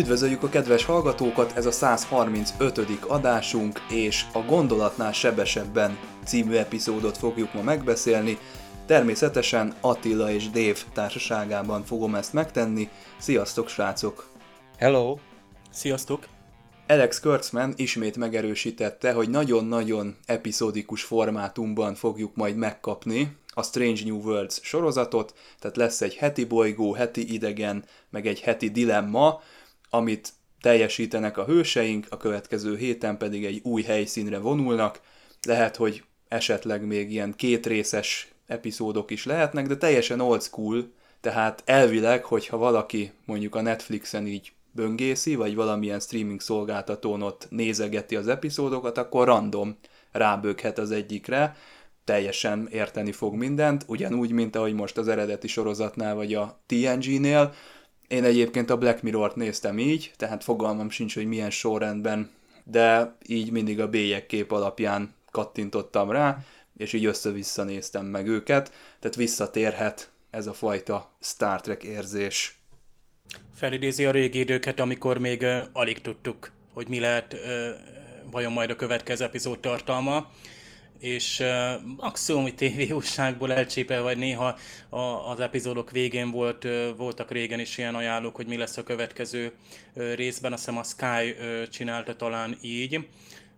Üdvözöljük a kedves hallgatókat, ez a 135. adásunk, és a Gondolatnál sebesebben című epizódot fogjuk ma megbeszélni. Természetesen Attila és Dave társaságában fogom ezt megtenni. Sziasztok, srácok! Hello! Sziasztok! Alex Kurtzman ismét megerősítette, hogy nagyon-nagyon epizódikus formátumban fogjuk majd megkapni a Strange New Worlds sorozatot, tehát lesz egy heti bolygó, heti idegen, meg egy heti dilemma, amit teljesítenek a hőseink, a következő héten pedig egy új helyszínre vonulnak. Lehet, hogy esetleg még ilyen kétrészes epizódok is lehetnek, de teljesen old school, tehát elvileg, hogyha valaki mondjuk a Netflixen így böngészi, vagy valamilyen streaming szolgáltatón ott nézegeti az epizódokat, akkor random ráböghet az egyikre, teljesen érteni fog mindent, ugyanúgy, mint ahogy most az eredeti sorozatnál vagy a TNG-nél, én egyébként a Black Mirror-t néztem így, tehát fogalmam sincs, hogy milyen sorrendben, de így mindig a bélyek kép alapján kattintottam rá, és így össze-vissza néztem meg őket, tehát visszatérhet ez a fajta Star Trek érzés. Felidézi a régi időket, amikor még uh, alig tudtuk, hogy mi lehet uh, vajon majd a következő epizód tartalma és uh, maximum egy tévéúságból elcsépel, vagy néha a, az epizódok végén volt, uh, voltak régen is ilyen ajánlók, hogy mi lesz a következő uh, részben, azt hiszem a Sky uh, csinálta talán így,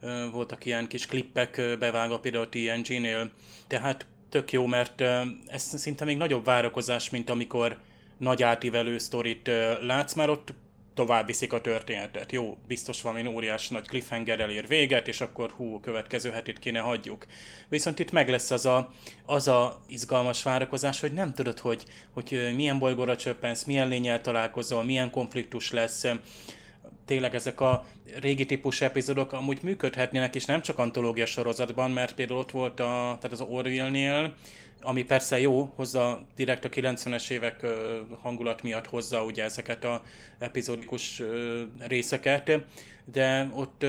uh, voltak ilyen kis klippek uh, bevágva például a TNG-nél, tehát tök jó, mert uh, ez szinte még nagyobb várakozás, mint amikor nagy átívelő sztorit uh, látsz, már ott tovább viszik a történetet. Jó, biztos valami óriás nagy cliffhanger ér véget, és akkor hú, következő hetit kéne hagyjuk. Viszont itt meg lesz az a, az a izgalmas várakozás, hogy nem tudod, hogy, hogy milyen bolygóra csöppensz, milyen lényel találkozol, milyen konfliktus lesz. Tényleg ezek a régi típus epizódok amúgy működhetnének, és nem csak antológia sorozatban, mert például ott volt a, tehát az Orville-nél, ami persze jó, hozza direkt a 90-es évek hangulat miatt hozza ugye ezeket a epizódikus részeket, de ott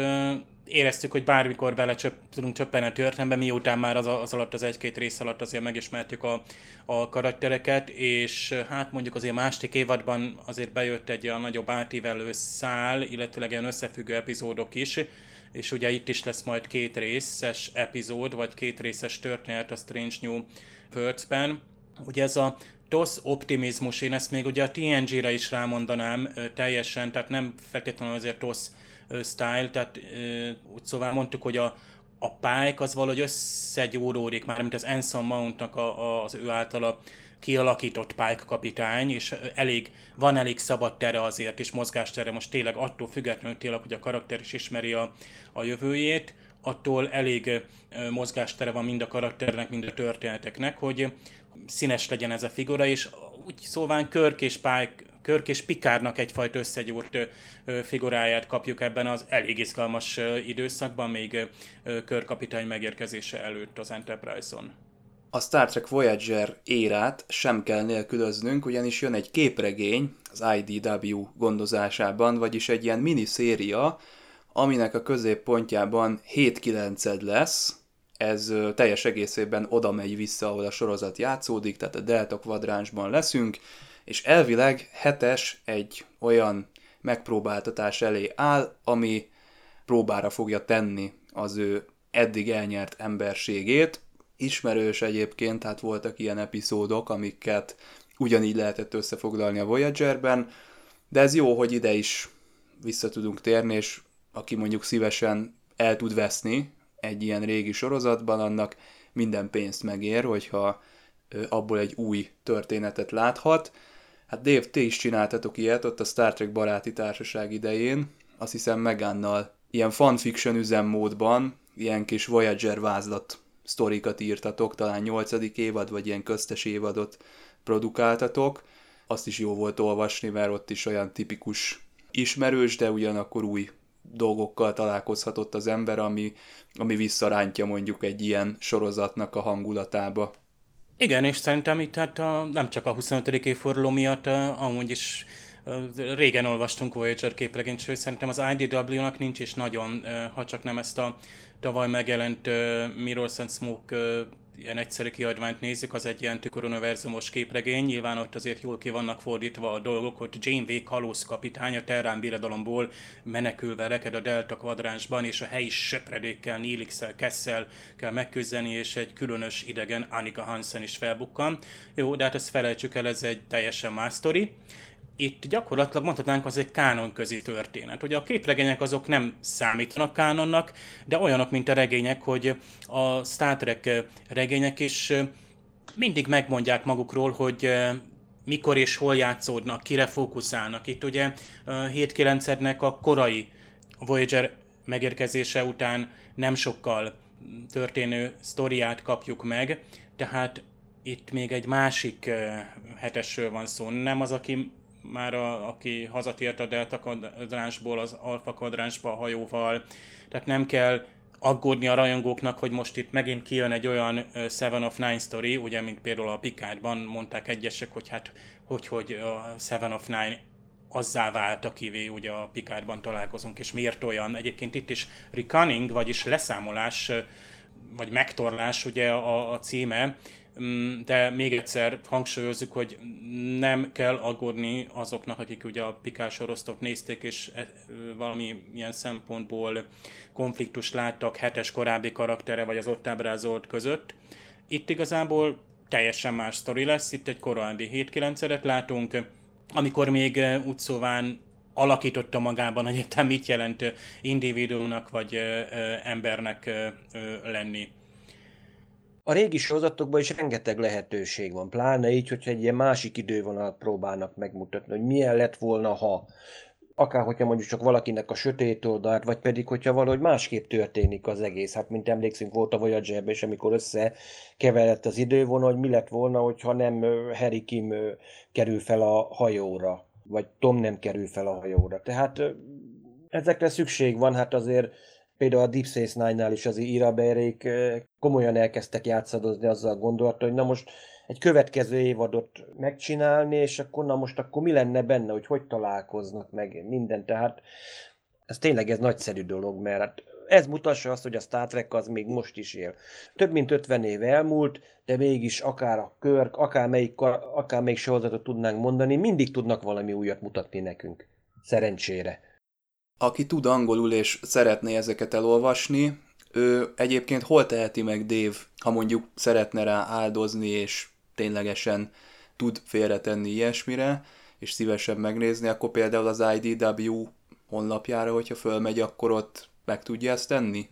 éreztük, hogy bármikor bele csöpp, tudunk csöppeni a történetbe, miután már az, az alatt, az egy-két rész alatt azért megismertük a, a karaktereket, és hát mondjuk azért másik évadban azért bejött egy olyan nagyobb átívelő szál, illetőleg ilyen összefüggő epizódok is, és ugye itt is lesz majd két részes epizód, vagy két részes történet a Strange New percben. Ugye ez a TOS optimizmus, én ezt még ugye a TNG-re is rámondanám teljesen, tehát nem feltétlenül azért TOS style, tehát úgy szóval mondtuk, hogy a, a Pike az valahogy összegyúródik már, mint az Anson Mountnak a, a, az ő általa kialakított kapitány, és elég, van elég szabad tere azért, és mozgástere most tényleg attól függetlenül tényleg, hogy a karakter is ismeri a, a jövőjét, attól elég mozgástere van mind a karakternek, mind a történeteknek, hogy színes legyen ez a figura, és úgy szóval Körk és Pike, Körk és Pikárnak egyfajta összegyúrt figuráját kapjuk ebben az elég izgalmas időszakban, még Körk kapitány megérkezése előtt az Enterprise-on. A Star Trek Voyager érát sem kell nélkülöznünk, ugyanis jön egy képregény az IDW gondozásában, vagyis egy ilyen miniszéria, aminek a középpontjában 7 9 lesz, ez teljes egészében oda megy vissza, ahol a sorozat játszódik, tehát a Delta kvadránsban leszünk, és elvileg hetes egy olyan megpróbáltatás elé áll, ami próbára fogja tenni az ő eddig elnyert emberségét. Ismerős egyébként, tehát voltak ilyen epizódok, amiket ugyanígy lehetett összefoglalni a Voyager-ben, de ez jó, hogy ide is vissza tudunk térni, és aki mondjuk szívesen el tud veszni egy ilyen régi sorozatban, annak minden pénzt megér, hogyha abból egy új történetet láthat. Hát Dave, te is csináltatok ilyet ott a Star Trek baráti társaság idején, azt hiszem Megánnal ilyen fanfiction üzemmódban, ilyen kis Voyager vázlat sztorikat írtatok, talán nyolcadik évad, vagy ilyen köztes évadot produkáltatok. Azt is jó volt olvasni, mert ott is olyan tipikus ismerős, de ugyanakkor új dolgokkal találkozhatott az ember, ami, ami visszarántja mondjuk egy ilyen sorozatnak a hangulatába. Igen, és szerintem itt hát a, nem csak a 25. évforduló miatt, amúgy is régen olvastunk Voyager képregényt, sőt szerintem az IDW-nak nincs is nagyon, ha csak nem ezt a tavaly megjelent Mirrors and Smoke ilyen egyszerű kiadványt nézzük, az egy ilyen tüköruniverzumos képregény, nyilván ott azért jól ki vannak fordítva a dolgok, hogy Janeway kalóz kapitány a Terrán birodalomból menekülve reked a Delta kvadránsban, és a helyi söpredékkel, nilix Kessel kell megküzdeni, és egy különös idegen Annika Hansen is felbukkan. Jó, de hát ezt felejtsük el, ez egy teljesen más sztori itt gyakorlatilag mondhatnánk, az egy közé történet. Ugye a képregények azok nem számítanak kánonnak, de olyanok, mint a regények, hogy a Star Trek regények is mindig megmondják magukról, hogy mikor és hol játszódnak, kire fókuszálnak. Itt ugye 7-9-nek a korai Voyager megérkezése után nem sokkal történő sztoriát kapjuk meg, tehát itt még egy másik hetesről van szó. Nem az, aki már a, aki hazatért a Delta kadránsból az Alfa kadránsba a hajóval, tehát nem kell aggódni a rajongóknak, hogy most itt megint kijön egy olyan Seven of Nine story, ugye, mint például a Picardban mondták egyesek, hogy hát, hogy, hogy a Seven of Nine azzá vált, akivé ugye a Picardban találkozunk, és miért olyan. Egyébként itt is reckoning, vagyis leszámolás, vagy megtorlás ugye a, a címe, de még egyszer hangsúlyozzuk, hogy nem kell aggódni azoknak, akik ugye a Pikás sorosztot nézték, és e, valami ilyen szempontból konfliktus láttak hetes korábbi karaktere, vagy az ott ábrázolt között. Itt igazából teljesen más sztori lesz, itt egy korábbi 7-9-eret látunk, amikor még úgy szóván alakította magában egyáltalán mit jelent individuumnak vagy embernek lenni. A régi sorozatokban is rengeteg lehetőség van, pláne így, hogyha egy ilyen másik idővonalat próbálnak megmutatni, hogy milyen lett volna, ha akár hogyha mondjuk csak valakinek a sötét oldalt, vagy pedig hogyha valahogy másképp történik az egész. Hát mint emlékszünk, volt a voyager és amikor összekeveredett az idővonal, hogy mi lett volna, hogyha nem Harry Kim kerül fel a hajóra, vagy Tom nem kerül fel a hajóra. Tehát ezekre szükség van, hát azért például a Deep Space Nine-nál is az iraberék komolyan elkezdtek játszadozni azzal a gondolattal, hogy na most egy következő évadot megcsinálni, és akkor na most akkor mi lenne benne, hogy hogy találkoznak meg minden. Tehát ez tényleg ez nagyszerű dolog, mert hát ez mutassa azt, hogy a Star Trek az még most is él. Több mint 50 év elmúlt, de mégis akár a Körk, akár melyik, akár melyik sorozatot tudnánk mondani, mindig tudnak valami újat mutatni nekünk. Szerencsére. Aki tud angolul és szeretné ezeket elolvasni, ő egyébként hol teheti meg Dave, ha mondjuk szeretne rá áldozni, és ténylegesen tud félretenni ilyesmire, és szívesebb megnézni, akkor például az IDW honlapjára, hogyha fölmegy, akkor ott meg tudja ezt tenni?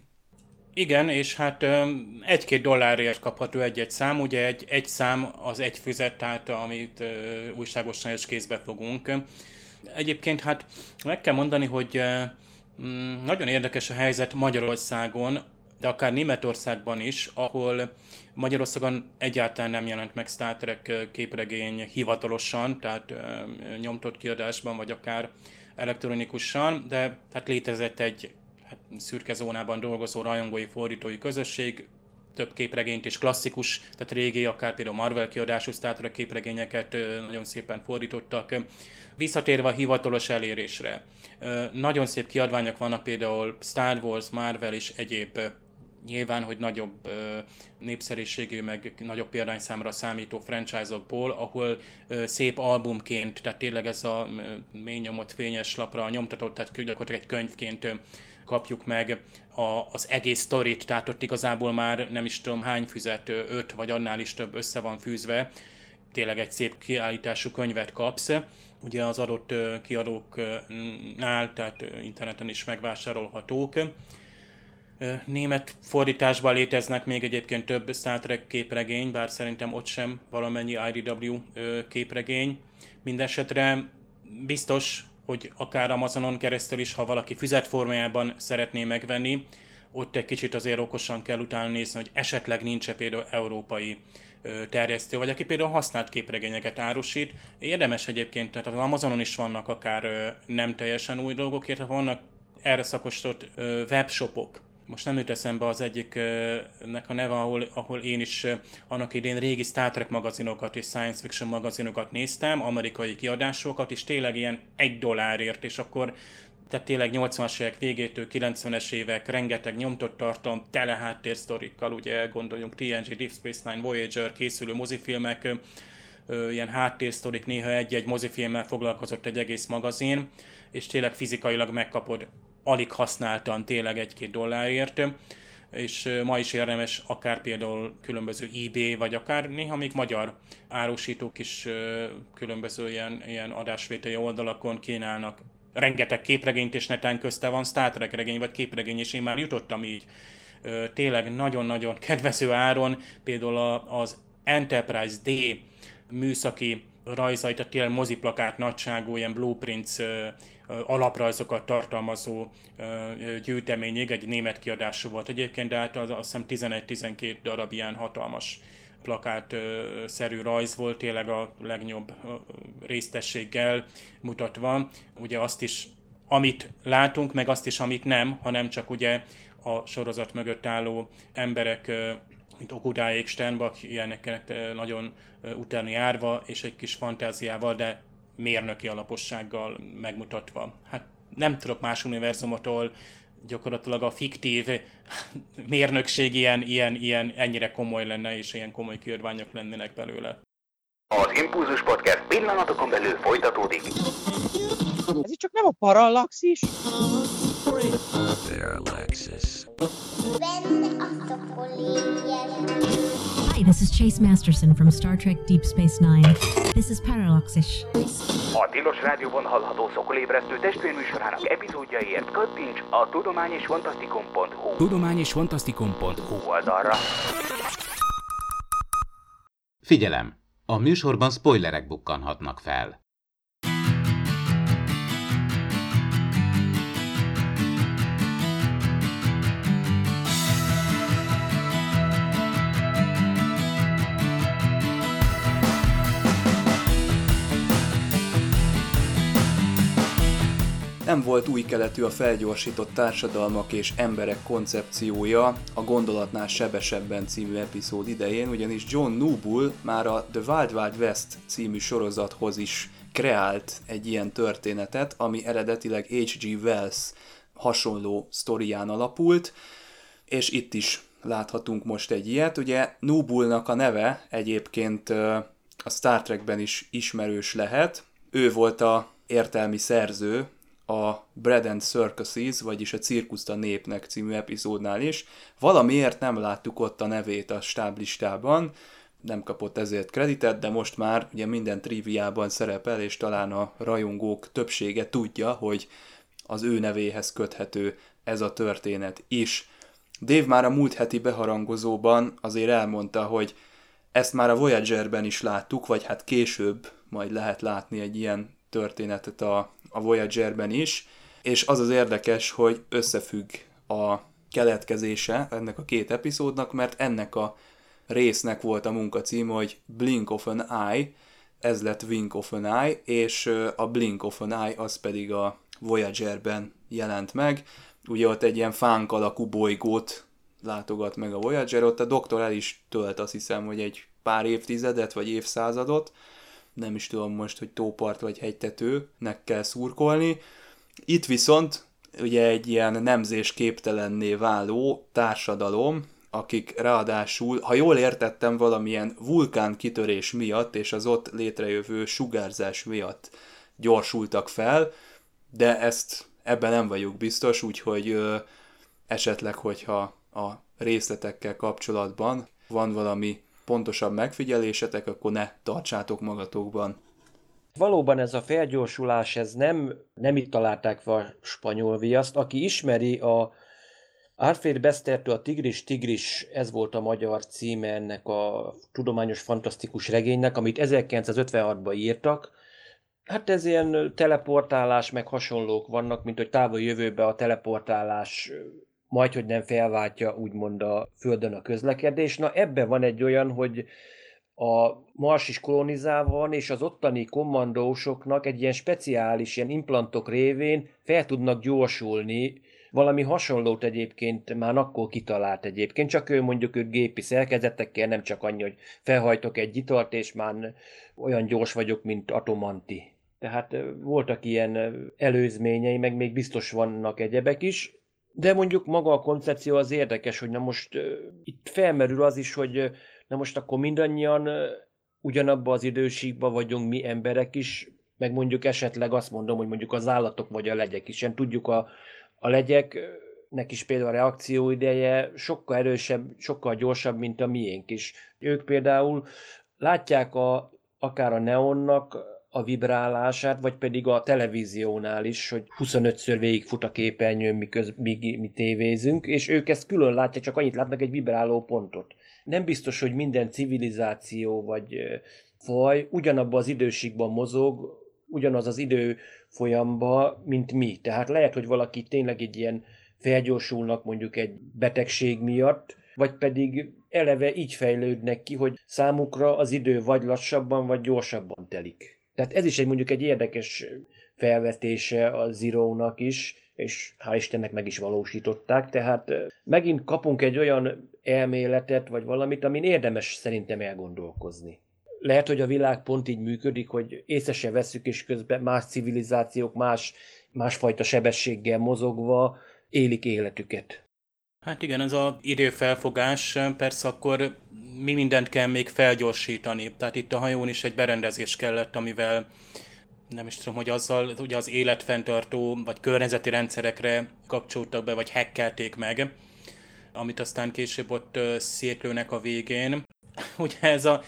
Igen, és hát egy-két dollárért kapható egy-egy szám, ugye egy, egy szám az egy füzet, tehát amit újságosan is kézbe fogunk. Egyébként hát meg kell mondani, hogy mm, nagyon érdekes a helyzet Magyarországon, de akár Németországban is, ahol Magyarországon egyáltalán nem jelent meg Star Trek képregény hivatalosan, tehát nyomtott kiadásban, vagy akár elektronikusan, de hát létezett egy hát, szürke zónában dolgozó rajongói fordítói közösség, több képregényt is klasszikus, tehát régi, akár például Marvel kiadású Star Trek képregényeket nagyon szépen fordítottak. Visszatérve a hivatalos elérésre, nagyon szép kiadványok vannak például Star Wars, Marvel és egyéb nyilván, hogy nagyobb népszerűségű, meg nagyobb példányszámra számító franchise-okból, ahol szép albumként, tehát tényleg ez a mély nyomott fényes lapra nyomtatott, tehát gyakorlatilag egy könyvként kapjuk meg a, az egész sztorit, tehát ott igazából már nem is tudom hány füzet, öt vagy annál is több össze van fűzve, tényleg egy szép kiállítású könyvet kapsz, ugye az adott kiadóknál, tehát interneten is megvásárolhatók. Német fordításban léteznek még egyébként több Star Trek képregény, bár szerintem ott sem valamennyi IDW képregény. Mindenesetre biztos, hogy akár Amazonon keresztül is, ha valaki formájában szeretné megvenni, ott egy kicsit azért okosan kell utána nézni, hogy esetleg nincs -e például európai terjesztő, vagy aki például használt képregényeket árusít. Érdemes egyébként, tehát az Amazonon is vannak akár nem teljesen új dolgok, illetve vannak erre szakosított webshopok. Most nem jut eszembe az egyiknek a neve, ahol, ahol én is annak idén régi Star Trek magazinokat és science fiction magazinokat néztem, amerikai kiadásokat, és tényleg ilyen egy dollárért, és akkor tehát tényleg 80-as évek végétől 90-es évek, rengeteg nyomtott tartalom, tele háttérsztorikkal, ugye gondoljunk TNG, Deep Space Nine, Voyager, készülő mozifilmek, ilyen háttérsztorik, néha egy-egy mozifilmmel foglalkozott egy egész magazin, és tényleg fizikailag megkapod alig használtan tényleg egy-két dollárért, és ma is érdemes akár például különböző eBay, vagy akár néha még magyar árusítók is különböző ilyen, ilyen adásvételi oldalakon kínálnak rengeteg képregényt, és netán közte van Star Trek regény, vagy képregény, és én már jutottam így tényleg nagyon-nagyon kedvező áron, például az Enterprise D műszaki rajzait, a tényleg moziplakát nagyságú, ilyen blueprints alaprajzokat tartalmazó gyűjteményig, egy német kiadású volt egyébként, de hát az, azt hiszem 11-12 darab ilyen hatalmas plakát-szerű rajz volt, tényleg a legnyobb résztességgel mutatva. Ugye azt is, amit látunk, meg azt is, amit nem, hanem csak ugye a sorozat mögött álló emberek mint Okudáék, Sternbach, ilyeneket nagyon utána járva, és egy kis fantáziával, de mérnöki alapossággal megmutatva. Hát nem tudok más univerzumotól gyakorlatilag a fiktív mérnökség ilyen, ilyen, ilyen ennyire komoly lenne, és ilyen komoly kiadványok lennének belőle. Az Impulzus Podcast pillanatokon belül folytatódik. Ez itt csak nem a parallaxis? Parallaxis. Venne a Hi, this is Chase Masterson from Star Trek Deep Space Nine. This is Parallaxis. A Tilos Rádióban hallható szokolébresztő testvérműsorának epizódjaiért kattints a tudományosfantasztikum.hu Tudományosfantasztikum.hu oldalra. Figyelem! A műsorban spoilerek bukkanhatnak fel. Nem volt új keletű a felgyorsított társadalmak és emberek koncepciója a Gondolatnál sebesebben című epizód idején, ugyanis John Noble már a The Wild Wild West című sorozathoz is kreált egy ilyen történetet, ami eredetileg H.G. Wells hasonló sztorián alapult, és itt is láthatunk most egy ilyet. Ugye Noble-nak a neve egyébként a Star Trekben is ismerős lehet. Ő volt a értelmi szerző a Bread and Circuses, vagyis a Cirkuszt a Népnek című epizódnál is. Valamiért nem láttuk ott a nevét a stáblistában, nem kapott ezért kreditet, de most már ugye minden triviában szerepel, és talán a rajongók többsége tudja, hogy az ő nevéhez köthető ez a történet is. Dave már a múlt heti beharangozóban azért elmondta, hogy ezt már a Voyager-ben is láttuk, vagy hát később majd lehet látni egy ilyen történetet a, a Voyager-ben is, és az az érdekes, hogy összefügg a keletkezése ennek a két epizódnak, mert ennek a résznek volt a munka címe, hogy Blink of an Eye, ez lett Wink of an Eye, és a Blink of an Eye az pedig a Voyager-ben jelent meg. Ugye ott egy ilyen fánk alakú bolygót látogat meg a Voyager, ott a doktor el is tölt azt hiszem, hogy egy pár évtizedet vagy évszázadot, nem is tudom most, hogy tópart vagy hegytetőnek kell szurkolni. Itt viszont ugye egy ilyen nemzés képtelenné váló társadalom, akik ráadásul, ha jól értettem, valamilyen vulkán kitörés miatt és az ott létrejövő sugárzás miatt gyorsultak fel, de ezt ebben nem vagyok biztos, úgyhogy ö, esetleg, hogyha a részletekkel kapcsolatban van valami pontosabb megfigyelésetek, akkor ne tartsátok magatokban. Valóban ez a felgyorsulás, ez nem, nem itt találták a spanyol viaszt. Aki ismeri a Alfred Bestertől a Tigris Tigris, ez volt a magyar címe ennek a tudományos fantasztikus regénynek, amit 1956-ban írtak. Hát ez ilyen teleportálás, meg hasonlók vannak, mint hogy távol jövőben a teleportálás majd, hogy nem felváltja úgymond a Földön a közlekedés. Na ebben van egy olyan, hogy a Mars is kolonizálva van, és az ottani kommandósoknak egy ilyen speciális ilyen implantok révén fel tudnak gyorsulni, valami hasonlót egyébként már akkor kitalált egyébként, csak ő mondjuk ők gépi szerkezetekkel, nem csak annyi, hogy felhajtok egy italt, és már olyan gyors vagyok, mint Atomanti. Tehát voltak ilyen előzményei, meg még biztos vannak egyebek is, de mondjuk maga a koncepció az érdekes, hogy na most uh, itt felmerül az is, hogy na most akkor mindannyian uh, ugyanabban az időségben vagyunk mi emberek is, meg mondjuk esetleg azt mondom, hogy mondjuk az állatok vagy a legyek is. Ilyen tudjuk a, a legyeknek is például a reakcióideje sokkal erősebb, sokkal gyorsabb, mint a miénk is. Ők például látják a, akár a neonnak a vibrálását, vagy pedig a televíziónál is, hogy 25-ször végigfut a képernyőn, miköz, míg mi tévézünk, és ők ezt külön látják, csak annyit látnak egy vibráló pontot. Nem biztos, hogy minden civilizáció vagy faj ugyanabban az időségben mozog, ugyanaz az idő folyamba, mint mi. Tehát lehet, hogy valaki tényleg egy ilyen felgyorsulnak mondjuk egy betegség miatt, vagy pedig eleve így fejlődnek ki, hogy számukra az idő vagy lassabban, vagy gyorsabban telik. Tehát ez is egy mondjuk egy érdekes felvetése a Zero-nak is, és hál' Istennek meg is valósították, tehát megint kapunk egy olyan elméletet, vagy valamit, amin érdemes szerintem elgondolkozni. Lehet, hogy a világ pont így működik, hogy észre se veszük, és közben más civilizációk más, másfajta sebességgel mozogva élik életüket. Hát igen, ez az időfelfogás, persze akkor mi mindent kell még felgyorsítani. Tehát itt a hajón is egy berendezés kellett, amivel nem is tudom, hogy azzal ugye az életfenntartó vagy környezeti rendszerekre kapcsoltak be, vagy hackelték meg, amit aztán később ott szétlőnek a végén. Ugye ez a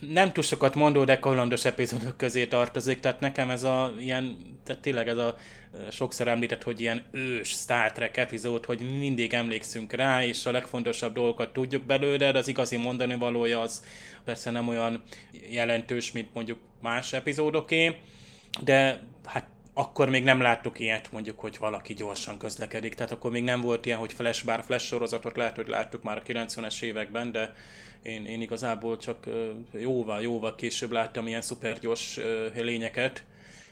nem túl sokat mondó, de kalandos epizódok közé tartozik, tehát nekem ez a ilyen, tehát tényleg ez a sokszor említett, hogy ilyen ős Star Trek epizód, hogy mindig emlékszünk rá, és a legfontosabb dolgokat tudjuk belőle, de az igazi mondani valója az persze nem olyan jelentős, mint mondjuk más epizódoké, de hát akkor még nem láttuk ilyet, mondjuk, hogy valaki gyorsan közlekedik. Tehát akkor még nem volt ilyen, hogy flash, bár flash sorozatot lehet, hogy láttuk már a 90-es években, de én, én igazából csak jóval, jóval később láttam ilyen szupergyors lényeket,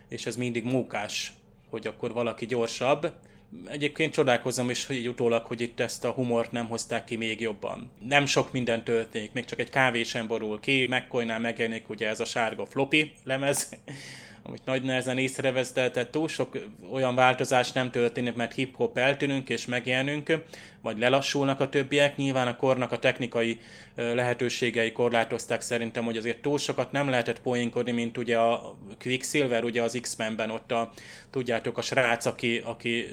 és ez mindig mókás, hogy akkor valaki gyorsabb. Egyébként csodálkozom is, hogy így utólag, hogy itt ezt a humort nem hozták ki még jobban. Nem sok minden történik, még csak egy kávé sem borul ki, McCoy-nál megjelenik ugye ez a sárga floppy lemez, amit nagy nehezen észrevesz, de tehát túl sok olyan változás nem történik, mert hip-hop eltűnünk és megjelenünk, vagy lelassulnak a többiek. Nyilván a kornak a technikai lehetőségei korlátozták szerintem, hogy azért túl sokat nem lehetett poénkodni, mint ugye a Quicksilver, ugye az X-Menben ott a, tudjátok, a srác, aki, aki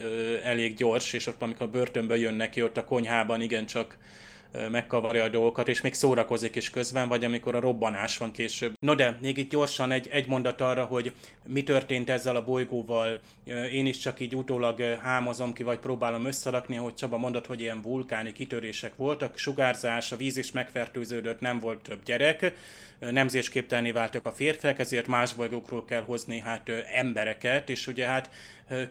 elég gyors, és ott amikor börtönből jön neki, ott a konyhában igencsak megkavarja a dolgokat, és még szórakozik is közben, vagy amikor a robbanás van később. No de, még itt gyorsan egy, egy mondat arra, hogy mi történt ezzel a bolygóval. Én is csak így utólag hámozom ki, vagy próbálom összerakni, hogy Csaba mondott, hogy ilyen vulkáni kitörések voltak, sugárzás, a víz is megfertőződött, nem volt több gyerek, nemzésképtelni váltak a férfiak, ezért más bolygókról kell hozni hát embereket, és ugye hát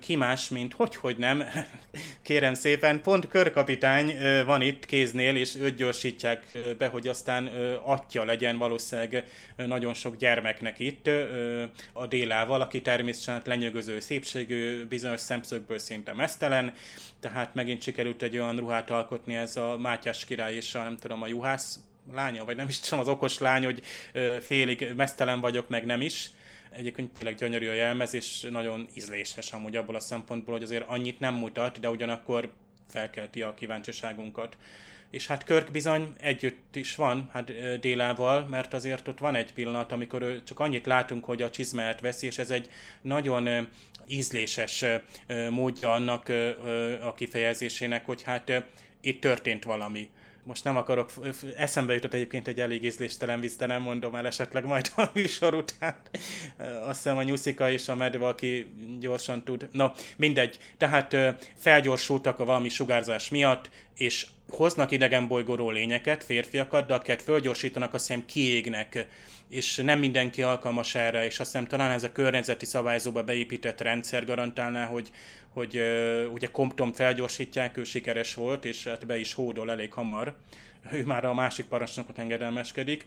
ki más, mint hogy, hogy nem, kérem szépen, pont körkapitány van itt kéznél, és őt gyorsítják be, hogy aztán atya legyen valószínűleg nagyon sok gyermeknek itt a Délával, aki természetesen hát lenyűgöző szépségű, bizonyos szemszögből szinte mesztelen, tehát megint sikerült egy olyan ruhát alkotni ez a Mátyás király és a, nem tudom, a juhász lánya, vagy nem is tudom, az okos lány, hogy félig mesztelen vagyok, meg nem is. Egyébként tényleg gyönyörű a jelmez, és nagyon ízléses amúgy abból a szempontból, hogy azért annyit nem mutat, de ugyanakkor felkelti a kíváncsiságunkat. És hát Körk bizony együtt is van, hát Délával, mert azért ott van egy pillanat, amikor csak annyit látunk, hogy a csizmát veszi, és ez egy nagyon ízléses módja annak a kifejezésének, hogy hát itt történt valami most nem akarok, eszembe jutott egyébként egy elég ízléstelen vicc, de nem mondom el esetleg majd a műsor után. Azt hiszem a Nyuszika és a medve, aki gyorsan tud. No, mindegy. Tehát felgyorsultak a valami sugárzás miatt, és hoznak idegenbolygóról lényeket, férfiakat, de akiket fölgyorsítanak, azt hiszem kiégnek, és nem mindenki alkalmas erre, és azt hiszem talán ez a környezeti szabályzóba beépített rendszer garantálná, hogy, hogy ugye Compton felgyorsítják, ő sikeres volt, és hát be is hódol elég hamar, ő már a másik parancsnokot engedelmeskedik.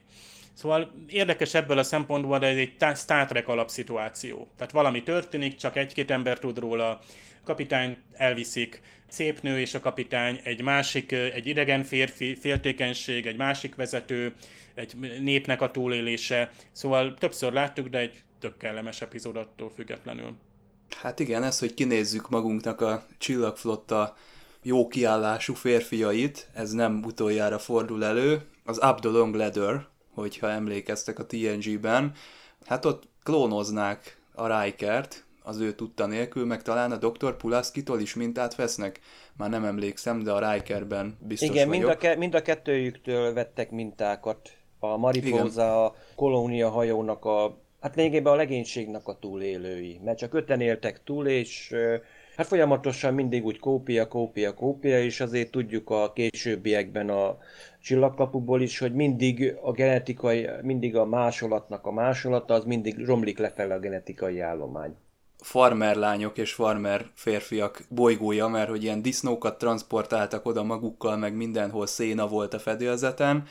Szóval érdekes ebből a szempontból, de ez egy Star Trek alapszituáció. Tehát valami történik, csak egy-két ember tud róla, kapitány elviszik, szép nő és a kapitány, egy másik, egy idegen férfi, féltékenység, egy másik vezető, egy népnek a túlélése. Szóval többször láttuk, de egy tök kellemes epizód attól függetlenül. Hát igen, ez, hogy kinézzük magunknak a csillagflotta jó kiállású férfiait, ez nem utoljára fordul elő. Az Up the Long Ladder, hogyha emlékeztek a TNG-ben, hát ott klónoznák a Rikert, az ő tudta nélkül, meg talán a Dr. Pulaskitól is mintát vesznek. Már nem emlékszem, de a Rikerben biztos Igen, vagyok. mind a, ke- mind a kettőjüktől vettek mintákat. A Mariposa, a kolónia hajónak a, hát lényegében a legénységnek a túlélői. Mert csak öten éltek túl, és hát folyamatosan mindig úgy kópia, kópia, kópia, és azért tudjuk a későbbiekben a csillagkapuból is, hogy mindig a genetikai, mindig a másolatnak a másolata, az mindig romlik lefelé a genetikai állomány farmer lányok és farmer férfiak bolygója, mert hogy ilyen disznókat transportáltak oda magukkal, meg mindenhol széna volt a fedélzeten,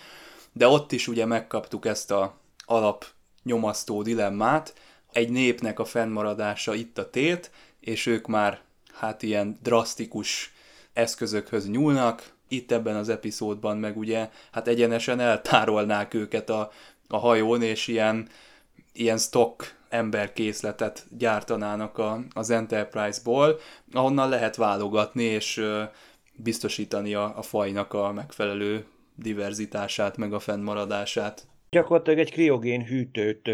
de ott is ugye megkaptuk ezt a alap nyomasztó dilemmát, egy népnek a fennmaradása itt a tét, és ők már hát ilyen drasztikus eszközökhöz nyúlnak, itt ebben az epizódban meg ugye hát egyenesen eltárolnák őket a, a hajón, és ilyen, ilyen stock emberkészletet gyártanának a, az Enterprise-ból, ahonnan lehet válogatni és biztosítani a, a fajnak a megfelelő diverzitását, meg a fennmaradását. Gyakorlatilag egy kriogén hűtőt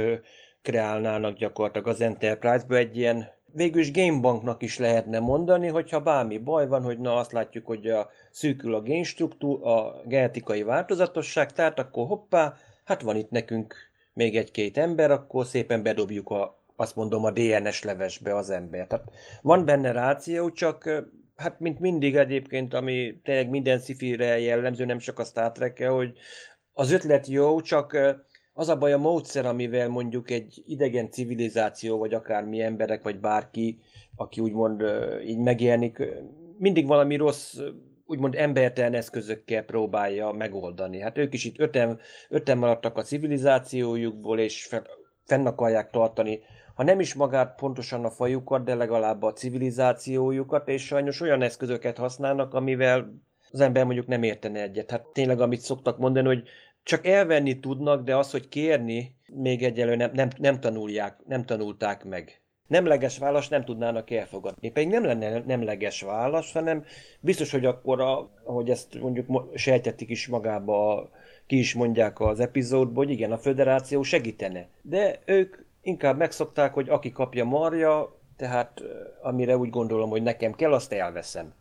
kreálnának gyakorlatilag az Enterprise-ba egy ilyen végülis gamebanknak is lehetne mondani, hogyha bármi baj van, hogy na azt látjuk, hogy a szűkül a génstruktúr, a genetikai változatosság, tehát akkor hoppá, hát van itt nekünk még egy-két ember, akkor szépen bedobjuk a, azt mondom, a DNS levesbe az ember. Tehát van benne ráció, csak hát mint mindig egyébként, ami tényleg minden szifire jellemző, nem csak a Star trek hogy az ötlet jó, csak az a baj a módszer, amivel mondjuk egy idegen civilizáció, vagy akármi emberek, vagy bárki, aki úgymond így megjelenik, mindig valami rossz úgymond embertelen eszközökkel próbálja megoldani. Hát ők is itt öten, öten maradtak a civilizációjukból, és fenn akarják tartani, ha nem is magát pontosan a fajukat, de legalább a civilizációjukat, és sajnos olyan eszközöket használnak, amivel az ember mondjuk nem értene egyet. Hát tényleg, amit szoktak mondani, hogy csak elvenni tudnak, de az, hogy kérni, még egyelőre nem, nem, nem, tanulják, nem tanulták meg nemleges választ nem tudnának elfogadni. Pedig nem lenne nemleges válasz, hanem biztos, hogy akkor, a, ahogy ezt mondjuk sejtetik is magába, ki is mondják az epizódból, hogy igen, a föderáció segítene. De ők inkább megszokták, hogy aki kapja marja, tehát amire úgy gondolom, hogy nekem kell, azt elveszem.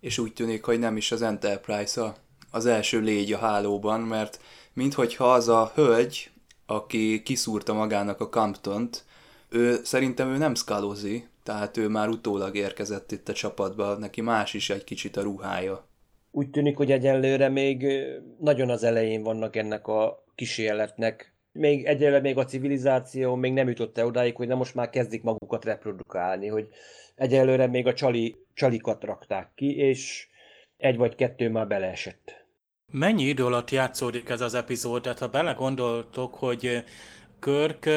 És úgy tűnik, hogy nem is az Enterprise az első légy a hálóban, mert minthogyha az a hölgy, aki kiszúrta magának a Camptont, ő szerintem ő nem szkalozi, tehát ő már utólag érkezett itt a csapatba, neki más is egy kicsit a ruhája. Úgy tűnik, hogy egyelőre még nagyon az elején vannak ennek a kísérletnek. Még egyelőre még a civilizáció még nem jutott el odáig, hogy na most már kezdik magukat reprodukálni, hogy egyelőre még a csali, csalikat rakták ki, és egy vagy kettő már beleesett. Mennyi idő alatt játszódik ez az epizód? Tehát ha belegondoltok, hogy Körk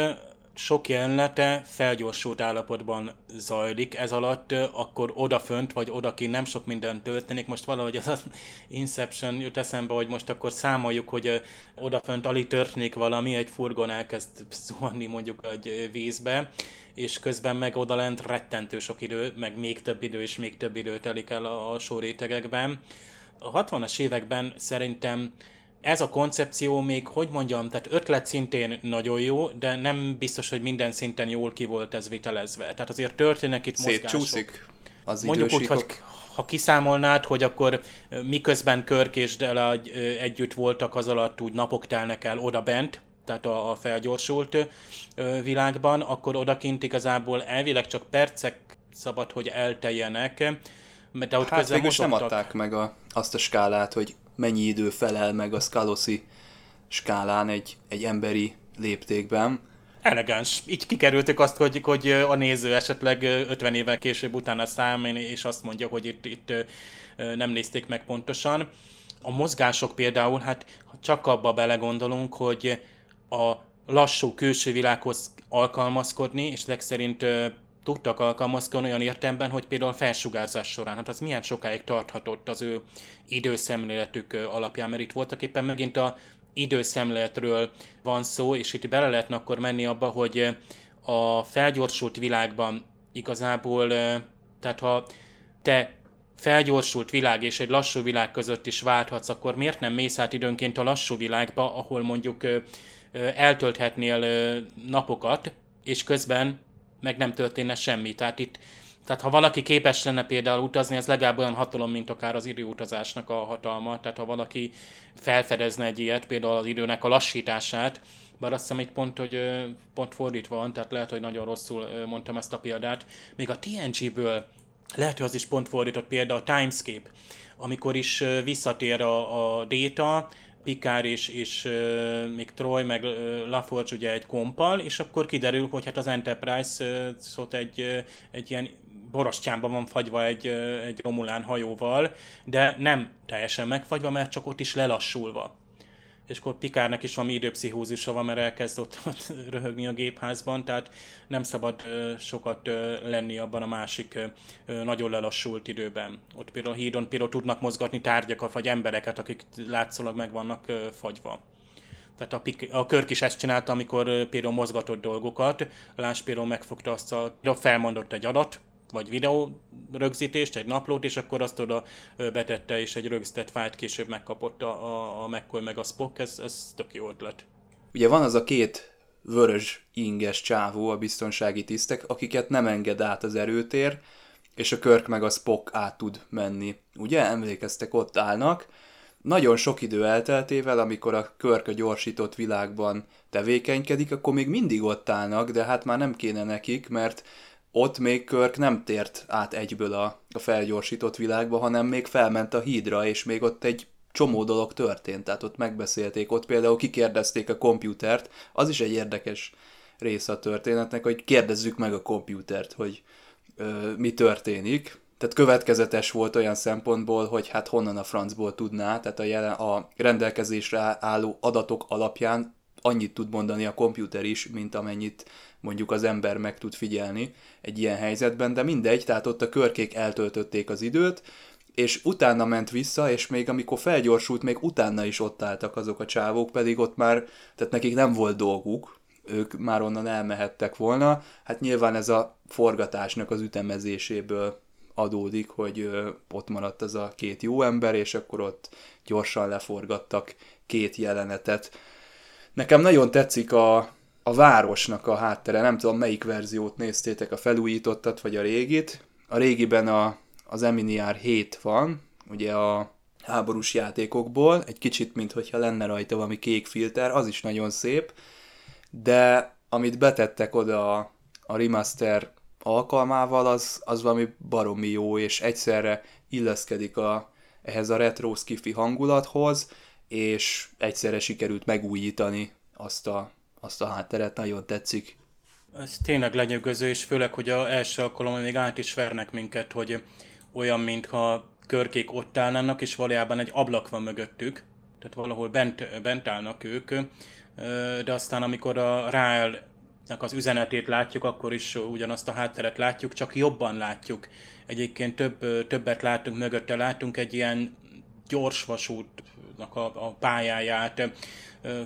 sok jelenete felgyorsult állapotban zajlik, ez alatt akkor odafönt vagy odakint nem sok minden történik. Most valahogy az, az Inception jut eszembe, hogy most akkor számoljuk, hogy odafönt alig történik valami, egy furgon elkezd zuhanni mondjuk egy vízbe, és közben meg odalent rettentő sok idő, meg még több idő és még több idő telik el a alsó rétegekben. A 60-as években szerintem ez a koncepció még, hogy mondjam, tehát ötlet szintén nagyon jó, de nem biztos, hogy minden szinten jól ki volt ez vitelezve. Tehát azért történnek itt mozgások. az Mondjuk úgy, hogy ha kiszámolnád, hogy akkor miközben Körk és Dela együtt voltak, az alatt úgy napok telnek el oda bent, tehát a, a felgyorsult világban, akkor odakint igazából elvileg csak percek szabad, hogy elteljenek. De ott hát végül nem adták meg a, azt a skálát, hogy mennyi idő felel meg a Scalossi skálán egy, egy emberi léptékben. Elegáns. Így kikerültük azt, hogy, hogy a néző esetleg 50 évvel később utána számít, és azt mondja, hogy itt, itt nem nézték meg pontosan. A mozgások például, hát csak abba belegondolunk, hogy a lassú külső világhoz alkalmazkodni, és ezek szerint ö, tudtak alkalmazkodni olyan értelemben, hogy például felsugárzás során, hát az milyen sokáig tarthatott az ő időszemléletük alapján, mert itt voltak éppen megint a időszemléletről van szó, és itt bele lehetne akkor menni abba, hogy a felgyorsult világban igazából, tehát ha te felgyorsult világ és egy lassú világ között is válthatsz, akkor miért nem mész át időnként a lassú világba, ahol mondjuk eltölthetnél napokat, és közben meg nem történne semmi. Tehát itt tehát ha valaki képes lenne például utazni, ez legalább olyan hatalom, mint akár az időutazásnak a hatalma. Tehát ha valaki felfedezne egy ilyet, például az időnek a lassítását, bár azt hiszem itt pont, hogy pont fordítva van, tehát lehet, hogy nagyon rosszul mondtam ezt a példát. Még a TNG-ből lehet, hogy az is pont fordított példa a Timescape, amikor is visszatér a, a Data, Picard és, és uh, még Troy, meg uh, LaForge ugye egy kompal, és akkor kiderül, hogy hát az Enterprise uh, egy, uh, egy ilyen borostyánban van fagyva egy, uh, egy Romulán hajóval, de nem teljesen megfagyva, mert csak ott is lelassulva és akkor Pikárnak is valami időpszichózisa van, mert elkezd ott, ott röhögni a gépházban, tehát nem szabad ö, sokat ö, lenni abban a másik ö, nagyon lelassult időben. Ott például a hídon például tudnak mozgatni tárgyakat, vagy embereket, akik látszólag meg vannak ö, fagyva. Tehát a, Pik- a Körk is ezt csinálta, amikor például mozgatott dolgokat. Láss például megfogta azt a, felmondott egy adat, vagy videó rögzítést, egy naplót, és akkor azt oda betette, és egy rögzített fájlt később megkapott a, a, a McCoy meg a Spock, ez, ez tök jó ötlet. Ugye van az a két vörös inges csávó, a biztonsági tisztek, akiket nem enged át az erőtér, és a Körk meg a Spock át tud menni. Ugye, emlékeztek, ott állnak. Nagyon sok idő elteltével, amikor a Körk a gyorsított világban tevékenykedik, akkor még mindig ott állnak, de hát már nem kéne nekik, mert ott még Körk nem tért át egyből a, a felgyorsított világba, hanem még felment a hídra, és még ott egy csomó dolog történt, tehát ott megbeszélték, ott például kikérdezték a komputert, az is egy érdekes része a történetnek, hogy kérdezzük meg a komputert, hogy ö, mi történik, tehát következetes volt olyan szempontból, hogy hát honnan a francból tudná, tehát a, jelen, a rendelkezésre álló adatok alapján annyit tud mondani a komputer is, mint amennyit mondjuk az ember meg tud figyelni egy ilyen helyzetben, de mindegy, tehát ott a körkék eltöltötték az időt, és utána ment vissza, és még amikor felgyorsult, még utána is ott álltak azok a csávók, pedig ott már, tehát nekik nem volt dolguk, ők már onnan elmehettek volna. Hát nyilván ez a forgatásnak az ütemezéséből adódik, hogy ott maradt ez a két jó ember, és akkor ott gyorsan leforgattak két jelenetet. Nekem nagyon tetszik a, a városnak a háttere, nem tudom melyik verziót néztétek, a felújítottat vagy a régit. A régiben a, az Eminiár 7 van, ugye a háborús játékokból, egy kicsit, mint hogyha lenne rajta valami kék filter, az is nagyon szép, de amit betettek oda a, a remaster alkalmával, az, az valami baromi jó, és egyszerre illeszkedik a, ehhez a retro skifi hangulathoz, és egyszerre sikerült megújítani azt a, azt a hátteret, nagyon tetszik. Ez tényleg lenyűgöző, és főleg, hogy a első alkalommal még át is vernek minket, hogy olyan, mintha körkék ott állnának, és valójában egy ablak van mögöttük, tehát valahol bent, bent állnak ők, de aztán amikor a Rael az üzenetét látjuk, akkor is ugyanazt a hátteret látjuk, csak jobban látjuk. Egyébként több, többet látunk mögötte, látunk egy ilyen gyorsvasútnak a, a pályáját,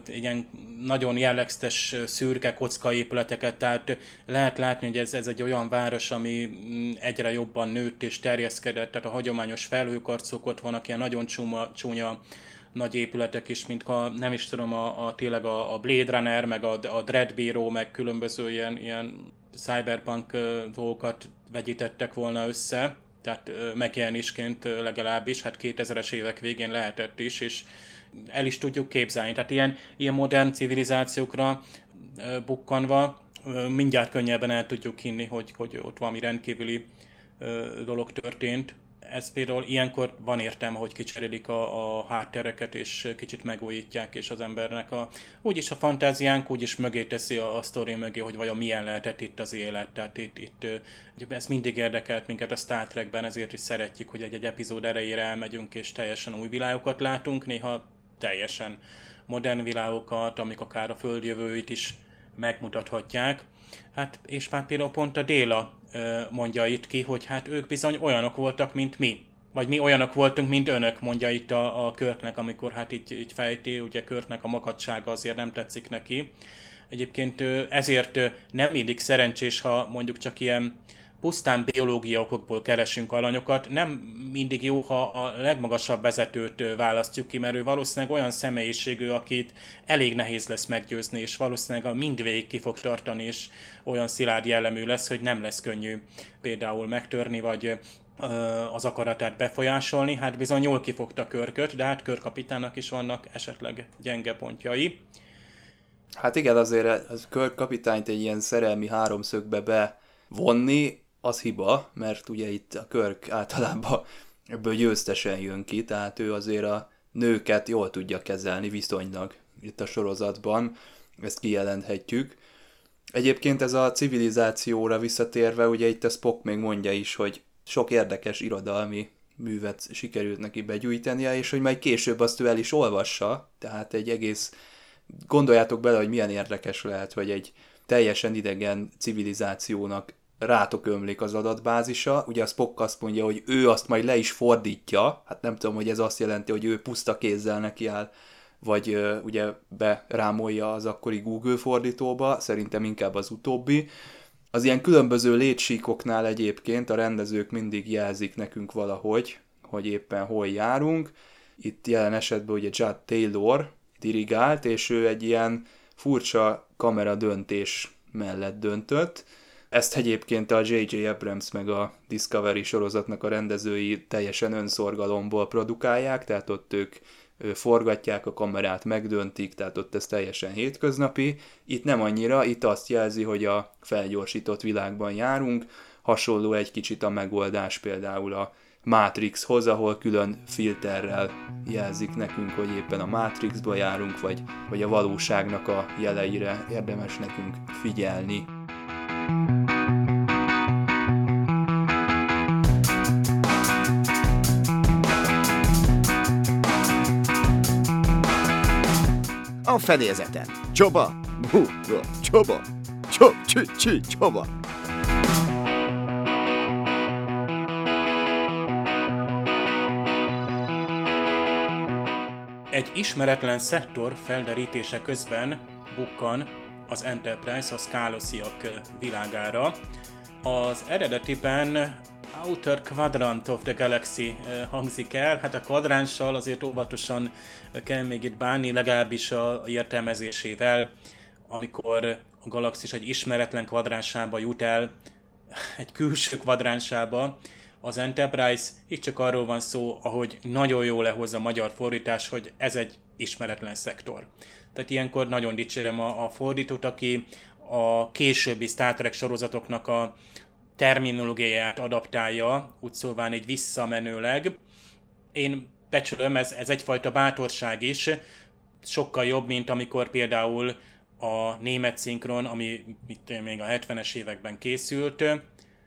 ilyen nagyon jellegzetes szürke épületeket, tehát lehet látni, hogy ez, ez egy olyan város, ami mm, egyre jobban nőtt és terjeszkedett, tehát a hagyományos felhőkarcok ott vannak, ilyen nagyon csúnya, csúnya nagy épületek is, mint ha nem is tudom, a, a tényleg a, a Blade Runner, meg a, a Dread Bureau, meg különböző ilyen, ilyen cyberpunk dolgokat vegyítettek volna össze, tehát megjelenésként legalábbis, hát 2000-es évek végén lehetett is, és el is tudjuk képzelni. Tehát ilyen, ilyen modern civilizációkra bukkanva mindjárt könnyebben el tudjuk hinni, hogy, hogy ott valami rendkívüli dolog történt. Ez például ilyenkor van értelme, hogy kicserélik a, a háttereket, és kicsit megújítják, és az embernek a, úgyis a fantáziánk úgyis mögé teszi a, a sztori mögé, hogy vajon milyen lehetett itt az élet. Tehát itt, itt ez mindig érdekelt minket a Star Trekben, ezért is szeretjük, hogy egy-egy epizód erejére elmegyünk, és teljesen új világokat látunk, néha teljesen modern világokat, amik akár a földjövőit is megmutathatják. Hát, és már például pont a Déla mondja itt ki, hogy hát ők bizony olyanok voltak, mint mi. Vagy mi olyanok voltunk, mint önök, mondja itt a, a Körtnek, amikor hát így, így fejti, ugye Körtnek a makadsága azért nem tetszik neki. Egyébként ezért nem mindig szerencsés, ha mondjuk csak ilyen pusztán biológia okokból keresünk alanyokat, nem mindig jó, ha a legmagasabb vezetőt választjuk ki, mert ő valószínűleg olyan személyiségű, akit elég nehéz lesz meggyőzni, és valószínűleg a mindvégig ki fog tartani, és olyan szilárd jellemű lesz, hogy nem lesz könnyű például megtörni, vagy az akaratát befolyásolni. Hát bizony jól kifogta körköt, de hát körkapitának is vannak esetleg gyenge pontjai. Hát igen, azért az körkapitányt egy ilyen szerelmi háromszögbe bevonni, az hiba, mert ugye itt a Körk általában ebből győztesen jön ki, tehát ő azért a nőket jól tudja kezelni viszonylag itt a sorozatban, ezt kijelenthetjük. Egyébként ez a civilizációra visszatérve, ugye itt a Spock még mondja is, hogy sok érdekes irodalmi művet sikerült neki begyűjtenie, és hogy majd később azt ő el is olvassa, tehát egy egész, gondoljátok bele, hogy milyen érdekes lehet, hogy egy teljesen idegen civilizációnak rátok ömlik az adatbázisa. Ugye a Spock azt mondja, hogy ő azt majd le is fordítja, hát nem tudom, hogy ez azt jelenti, hogy ő puszta kézzel neki áll, vagy ugye berámolja az akkori Google fordítóba, szerintem inkább az utóbbi. Az ilyen különböző létsíkoknál egyébként a rendezők mindig jelzik nekünk valahogy, hogy éppen hol járunk. Itt jelen esetben ugye Judd Taylor dirigált, és ő egy ilyen furcsa kamera döntés mellett döntött, ezt egyébként a J.J. Abrams meg a Discovery sorozatnak a rendezői teljesen önszorgalomból produkálják, tehát ott ők forgatják a kamerát, megdöntik, tehát ott ez teljesen hétköznapi. Itt nem annyira, itt azt jelzi, hogy a felgyorsított világban járunk, hasonló egy kicsit a megoldás például a Matrixhoz, ahol külön filterrel jelzik nekünk, hogy éppen a Matrixba járunk, vagy, vagy a valóságnak a jeleire érdemes nekünk figyelni. A fedélzeten. Csoba! Bú, csoba! Csob, csü, csü, csoba! Egy ismeretlen szektor felderítése közben bukkan az Enterprise a Skálosziak világára. Az eredetiben Outer Quadrant of the Galaxy hangzik el, hát a kvadránssal azért óvatosan kell még itt bánni, legalábbis a értelmezésével, amikor a galaxis egy ismeretlen kvadránsába jut el, egy külső kvadránsába, az Enterprise, itt csak arról van szó, ahogy nagyon jól lehozza a magyar fordítás, hogy ez egy ismeretlen szektor. Tehát ilyenkor nagyon dicsérem a, a fordítót, aki a későbbi Star Trek sorozatoknak a terminológiáját adaptálja, úgy szóván egy visszamenőleg. Én becsülöm, ez, ez egyfajta bátorság is, sokkal jobb, mint amikor például a német szinkron, ami itt még a 70-es években készült,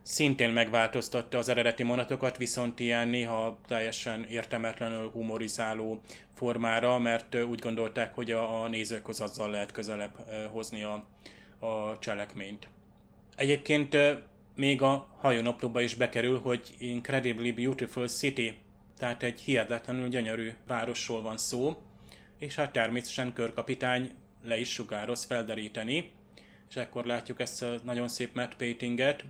szintén megváltoztatta az eredeti mondatokat, viszont ilyen néha teljesen értelmetlenül humorizáló formára, mert úgy gondolták, hogy a, a nézőkhoz azzal lehet közelebb hozni a, a cselekményt. Egyébként még a hajónaplóba is bekerül, hogy Incredibly Beautiful City, tehát egy hihetetlenül gyönyörű városról van szó, és hát természetesen körkapitány le is sugároz felderíteni, és ekkor látjuk ezt a nagyon szép matte paintinget.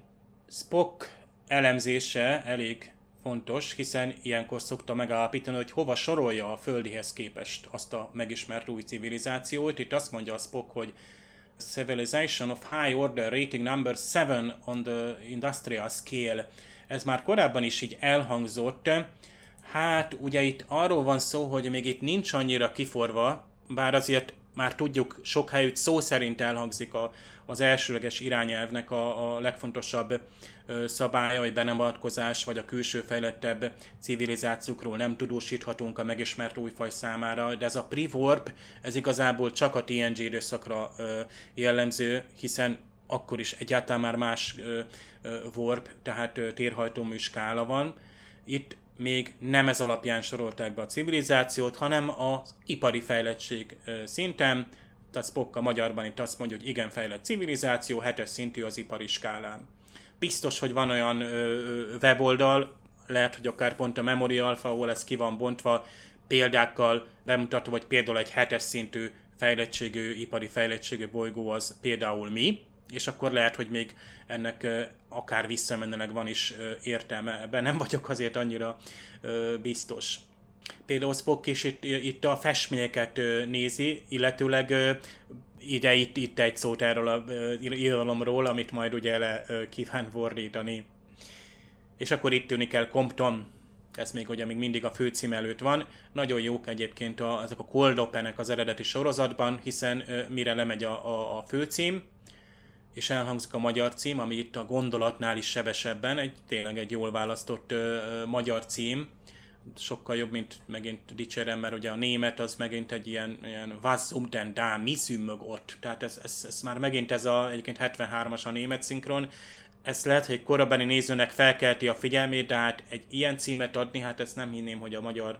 Spock elemzése elég fontos, hiszen ilyenkor szokta megállapítani, hogy hova sorolja a földihez képest azt a megismert új civilizációt. Itt azt mondja a Spock, hogy civilization of high order rating number 7 on the industrial scale. Ez már korábban is így elhangzott. Hát ugye itt arról van szó, hogy még itt nincs annyira kiforva, bár azért már tudjuk, sok helyütt szó szerint elhangzik a, az elsőleges irányelvnek a, a legfontosabb szabálya, hogy be nem avatkozás, vagy a külső fejlettebb civilizációkról nem tudósíthatunk a megismert újfaj számára, de ez a pre-warp, ez igazából csak a TNG időszakra jellemző, hiszen akkor is egyáltalán már más warp, tehát térhajtómű skála van. Itt még nem ez alapján sorolták be a civilizációt, hanem az ipari fejlettség szinten, tehát Spock a magyarban itt azt mondja, hogy igen fejlett civilizáció, hetes szintű az ipari skálán. Biztos, hogy van olyan weboldal, lehet, hogy akár pont a Memory Alpha, ahol ez ki van bontva, példákkal bemutatva, hogy például egy hetes szintű fejlettségű, ipari fejlettségű bolygó az például mi, és akkor lehet, hogy még ennek akár visszamenőleg van is értelme. Ebben nem vagyok azért annyira biztos. Például Spock is itt, itt a festményeket nézi, illetőleg ide itt, itt egy szót erről a irodalomról, amit majd ugye le kíván fordítani. És akkor itt tűnik el Compton, ez még ugye még mindig a főcím előtt van. Nagyon jók egyébként a, ezek a Cold Open-ek az eredeti sorozatban, hiszen mire lemegy a, a, a főcím, és elhangzik a magyar cím, ami itt a gondolatnál is sebesebben, egy tényleg egy jól választott ö, magyar cím, sokkal jobb, mint megint dicsérem, mert ugye a német az megint egy ilyen, ilyen was um denn da, mi ott, tehát ez, ez, ez, már megint ez a, egyébként 73-as a német szinkron, ez lehet, hogy egy korabeli nézőnek felkelti a figyelmét, de hát egy ilyen címet adni, hát ezt nem hinném, hogy a magyar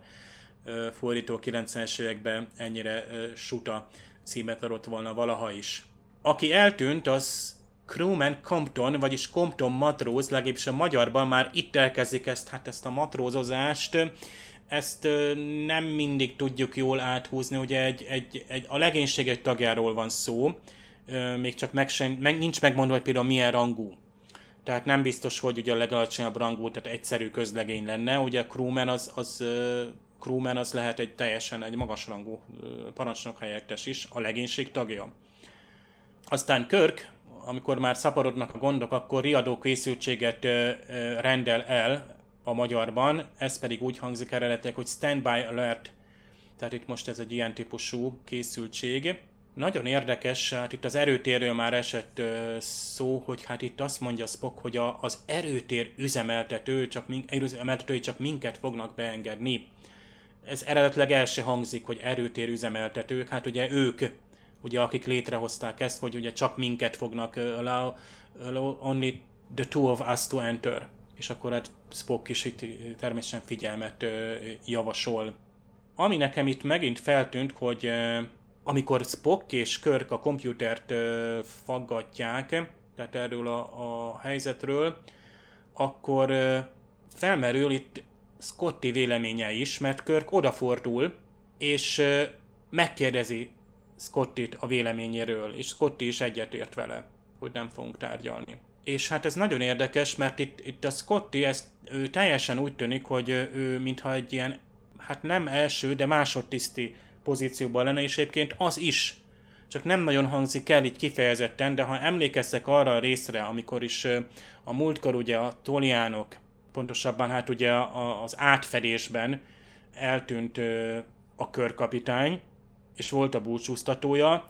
ö, fordító 90-es években ennyire ö, suta címet adott volna valaha is. Aki eltűnt, az Crewman Compton, vagyis Compton matróz, legalábbis a magyarban már itt elkezdik ezt, hát ezt a matrózozást, ezt nem mindig tudjuk jól áthúzni, ugye egy, egy, egy, a legénység egy tagjáról van szó, még csak meg, sem, meg nincs megmondva, hogy például milyen rangú. Tehát nem biztos, hogy ugye a legalacsonyabb rangú, tehát egyszerű közlegény lenne. Ugye a crewman az, az, crewman az lehet egy teljesen egy magasrangú parancsnok helyettes is, a legénység tagja. Aztán Körk, amikor már szaporodnak a gondok, akkor riadó készültséget rendel el a magyarban, ez pedig úgy hangzik eredetileg, hogy standby alert, tehát itt most ez egy ilyen típusú készültség. Nagyon érdekes, hát itt az erőtérről már esett szó, hogy hát itt azt mondja Spock, hogy a, az erőtér üzemeltető csak, üzemeltetői csak minket fognak beengedni. Ez eredetileg el se hangzik, hogy erőtér üzemeltetők, hát ugye ők ugye akik létrehozták ezt, hogy ugye csak minket fognak allow, allow only the two of us to enter. És akkor hát Spock is itt természetesen figyelmet javasol. Ami nekem itt megint feltűnt, hogy amikor Spock és Körk a komputert faggatják, tehát erről a, a helyzetről, akkor felmerül itt Scotty véleménye is, mert Körk odafordul, és megkérdezi Scottit a véleményéről, és Scotty is egyetért vele, hogy nem fogunk tárgyalni. És hát ez nagyon érdekes, mert itt, itt a Scotty, ezt, ő teljesen úgy tűnik, hogy ő mintha egy ilyen, hát nem első, de másodtiszti pozícióban lenne, és egyébként az is. Csak nem nagyon hangzik el így kifejezetten, de ha emlékeztek arra a részre, amikor is a múltkor ugye a toliánok, pontosabban hát ugye az átfedésben eltűnt a körkapitány, és volt a búcsúztatója,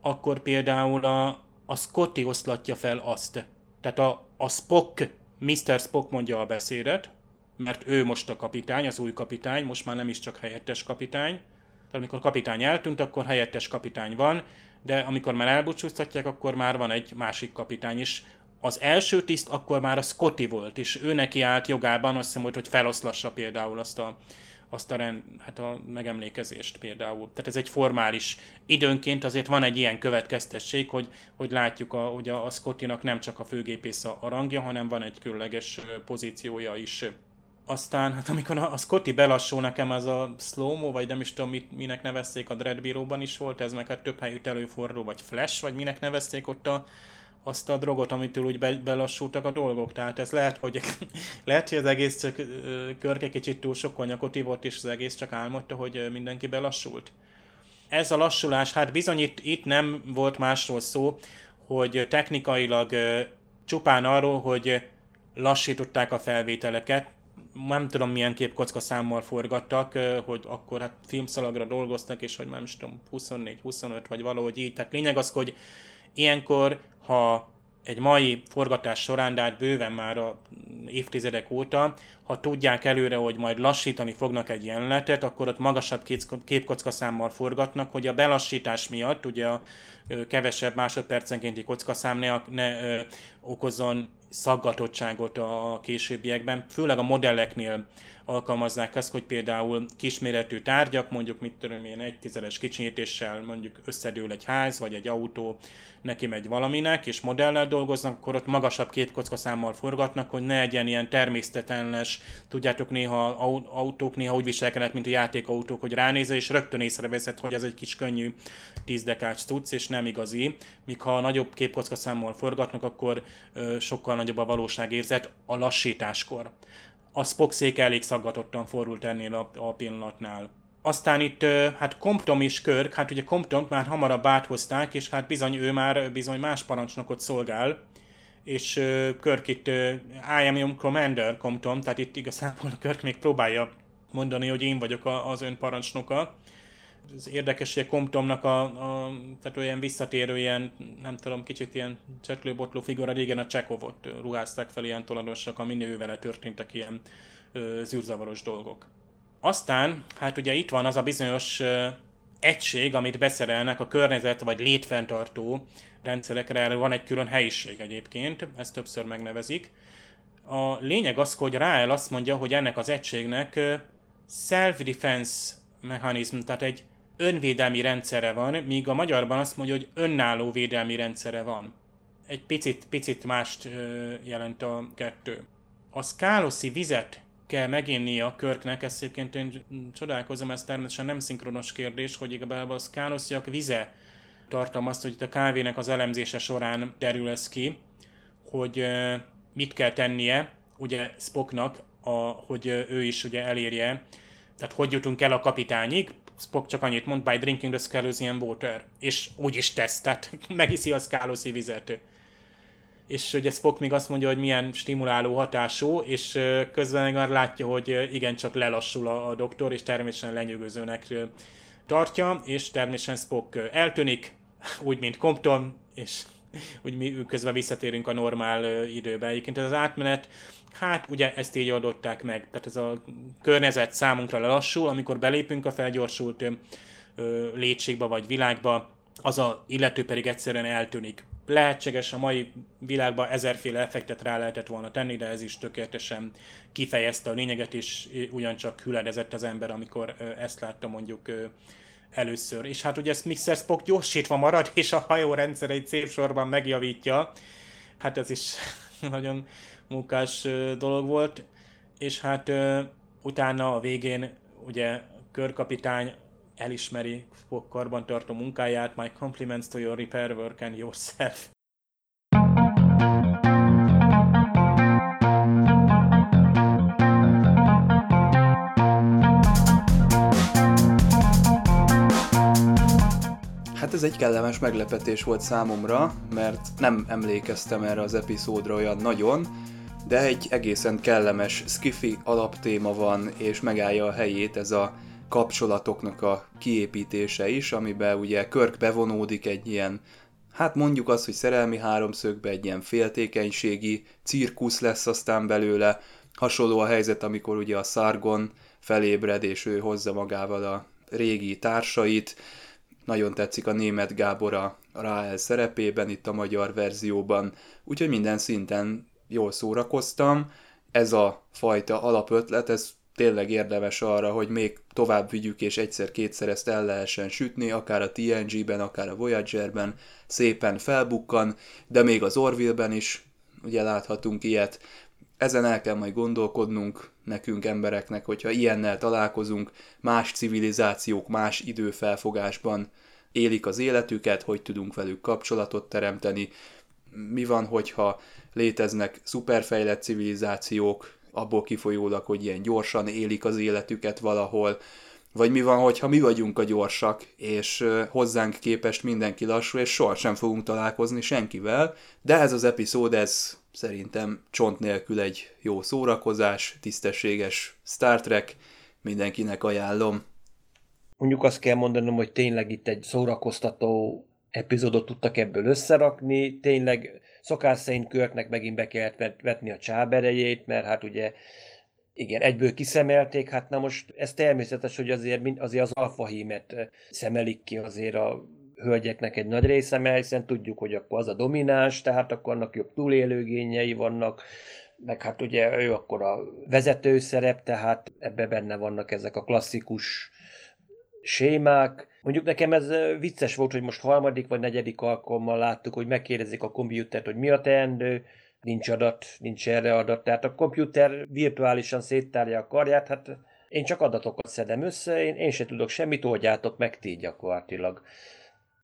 akkor például a, a Scotty oszlatja fel azt. Tehát a, a Spock, Mr. Spock mondja a beszédet, mert ő most a kapitány, az új kapitány, most már nem is csak helyettes kapitány. Tehát amikor kapitány eltűnt, akkor helyettes kapitány van, de amikor már elbúcsúztatják, akkor már van egy másik kapitány is. Az első tiszt akkor már a Scotty volt, és ő neki állt jogában, azt hiszem, hogy, feloszlassa például azt a, azt a, rend, hát a megemlékezést például. Tehát ez egy formális. Időnként azért van egy ilyen következtesség, hogy, hogy látjuk, a, hogy a, a Scottinak nem csak a főgépész a, a rangja, hanem van egy különleges pozíciója is. Aztán, hát amikor a, a Scotty belassul, nekem az a slow vagy nem is tudom, mit, minek nevezték, a Dread Bureau-ban is volt, ez meg hát több helyütt előfordul, vagy Flash, vagy minek nevezték ott a, azt a drogot, amitől úgy be, belassultak a dolgok. Tehát ez lehet, hogy, lehet, hogy az egész csak körke kicsit túl sok konyakot ivott, és az egész csak álmodta, hogy mindenki belassult. Ez a lassulás, hát bizony itt, itt nem volt másról szó, hogy technikailag csupán arról, hogy lassították a felvételeket, nem tudom milyen képkocka számmal forgattak, hogy akkor hát filmszalagra dolgoztak, és hogy nem tudom, 24-25 vagy valahogy így. Tehát lényeg az, hogy ilyenkor, ha egy mai forgatás során, de hát bőven már a évtizedek óta, ha tudják előre, hogy majd lassítani fognak egy jelenetet, akkor ott magasabb kéz- képkocka számmal forgatnak, hogy a belassítás miatt, ugye a kevesebb másodpercenkénti kockaszám ne, ne ö, okozzon szaggatottságot a későbbiekben. Főleg a modelleknél alkalmazzák azt, hogy például kisméretű tárgyak, mondjuk mit tudom én, egy tizedes kicsinyítéssel mondjuk összedől egy ház, vagy egy autó, neki megy valaminek, és modellel dolgoznak, akkor ott magasabb két kocka számmal forgatnak, hogy ne legyen ilyen természetellenes, tudjátok, néha au- autók néha úgy viselkednek, mint a játékautók, hogy ránézel, és rögtön észreveszed, hogy ez egy kis könnyű 10 dekács tudsz, és nem igazi. Míg ha nagyobb képkocka számmal forgatnak, akkor ö, sokkal nagyobb a valóságérzet a lassításkor. A Spock szék elég szaggatottan forult ennél a, a pillanatnál. Aztán itt, hát Compton is Körk, hát ugye Compton már hamarabb áthozták, és hát bizony ő már bizony más parancsnokot szolgál, és Körk itt I am your commander, Compton, tehát itt igazából Körk még próbálja mondani, hogy én vagyok az ön parancsnoka. Ez érdekes, hogy a Comptonnak a, a, tehát olyan visszatérő ilyen, nem tudom, kicsit ilyen csetlőbotló figura, régen a Csekovot ruházták fel ilyen toladosak, ami ő vele történtek ilyen ö, zűrzavaros dolgok. Aztán, hát ugye itt van az a bizonyos ö, egység, amit beszerelnek a környezet vagy létfenntartó rendszerekre, erre van egy külön helyiség egyébként, ezt többször megnevezik. A lényeg az, hogy Rael azt mondja, hogy ennek az egységnek self-defense mechanizm, tehát egy önvédelmi rendszere van, míg a magyarban azt mondja, hogy önálló védelmi rendszere van. Egy picit, picit mást jelent a kettő. A szkáloszi vizet kell meginni a körknek, ezt egyébként én csodálkozom, ez természetesen nem szinkronos kérdés, hogy igazából a szkálosziak vize tartalmaz, hogy itt a kávének az elemzése során derül ez ki, hogy mit kell tennie, ugye Spocknak, a, hogy ő is ugye elérje, tehát hogy jutunk el a kapitányig, Spock csak annyit mond, by drinking the Scalosian water, és úgy is tesz, tehát megiszi a Scalosi vizet. És ugye Spock még azt mondja, hogy milyen stimuláló hatású, és közben meg már látja, hogy igencsak lelassul a, a doktor, és természetesen lenyűgözőnek tartja, és természetesen Spock eltűnik, úgy, mint Compton, és úgy mi közben visszatérünk a normál időbe. Egyébként ez az átmenet, hát ugye ezt így adották meg. Tehát ez a környezet számunkra lelassul, amikor belépünk a felgyorsult ö, létségbe vagy világba, az a illető pedig egyszerűen eltűnik. Lehetséges a mai világban ezerféle effektet rá lehetett volna tenni, de ez is tökéletesen kifejezte a lényeget, és ugyancsak hüledezett az ember, amikor ezt látta mondjuk először. És hát ugye ezt Mr. Spock gyorsítva marad, és a hajórendszer egy szép sorban megjavítja. Hát ez is nagyon munkás dolog volt. És hát utána a végén ugye körkapitány elismeri Spock karbantartó munkáját, my compliments to your repair work and yourself. Hát ez egy kellemes meglepetés volt számomra, mert nem emlékeztem erre az epizódra olyan nagyon, de egy egészen kellemes skifi alaptéma van, és megállja a helyét ez a kapcsolatoknak a kiépítése is, amiben ugye Körk bevonódik egy ilyen, hát mondjuk azt, hogy szerelmi háromszögbe egy ilyen féltékenységi cirkusz lesz aztán belőle, hasonló a helyzet, amikor ugye a Sargon felébred, és ő hozza magával a régi társait, nagyon tetszik a német Gábor a Rael szerepében, itt a magyar verzióban, úgyhogy minden szinten jól szórakoztam. Ez a fajta alapötlet, ez tényleg érdemes arra, hogy még tovább vigyük, és egyszer-kétszer ezt el lehessen sütni, akár a TNG-ben, akár a Voyager-ben, szépen felbukkan, de még az Orville-ben is ugye láthatunk ilyet. Ezen el kell majd gondolkodnunk nekünk embereknek, hogyha ilyennel találkozunk, más civilizációk más időfelfogásban élik az életüket, hogy tudunk velük kapcsolatot teremteni, mi van, hogyha léteznek szuperfejlett civilizációk, abból kifolyólag, hogy ilyen gyorsan élik az életüket valahol, vagy mi van, hogyha mi vagyunk a gyorsak, és hozzánk képest mindenki lassú, és sohasem fogunk találkozni senkivel, de ez az epizód, ez szerintem csont nélkül egy jó szórakozás, tisztességes Star Trek, mindenkinek ajánlom. Mondjuk azt kell mondanom, hogy tényleg itt egy szórakoztató epizódot tudtak ebből összerakni, tényleg szokás szerint Körknek megint be kellett vetni a csáberejét, mert hát ugye igen, egyből kiszemelték, hát na most ez természetes, hogy azért, azért az alfahímet szemelik ki azért a hölgyeknek egy nagy része, mert hiszen tudjuk, hogy akkor az a domináns, tehát akkor annak jobb túlélőgényei vannak, meg hát ugye ő akkor a vezető szerep, tehát ebbe benne vannak ezek a klasszikus sémák. Mondjuk nekem ez vicces volt, hogy most harmadik vagy negyedik alkalommal láttuk, hogy megkérdezik a komputert, hogy mi a teendő, nincs adat, nincs erre adat. Tehát a komputer virtuálisan széttárja a karját, hát én csak adatokat szedem össze, én, én se tudok semmit, oldjátok meg ti gyakorlatilag.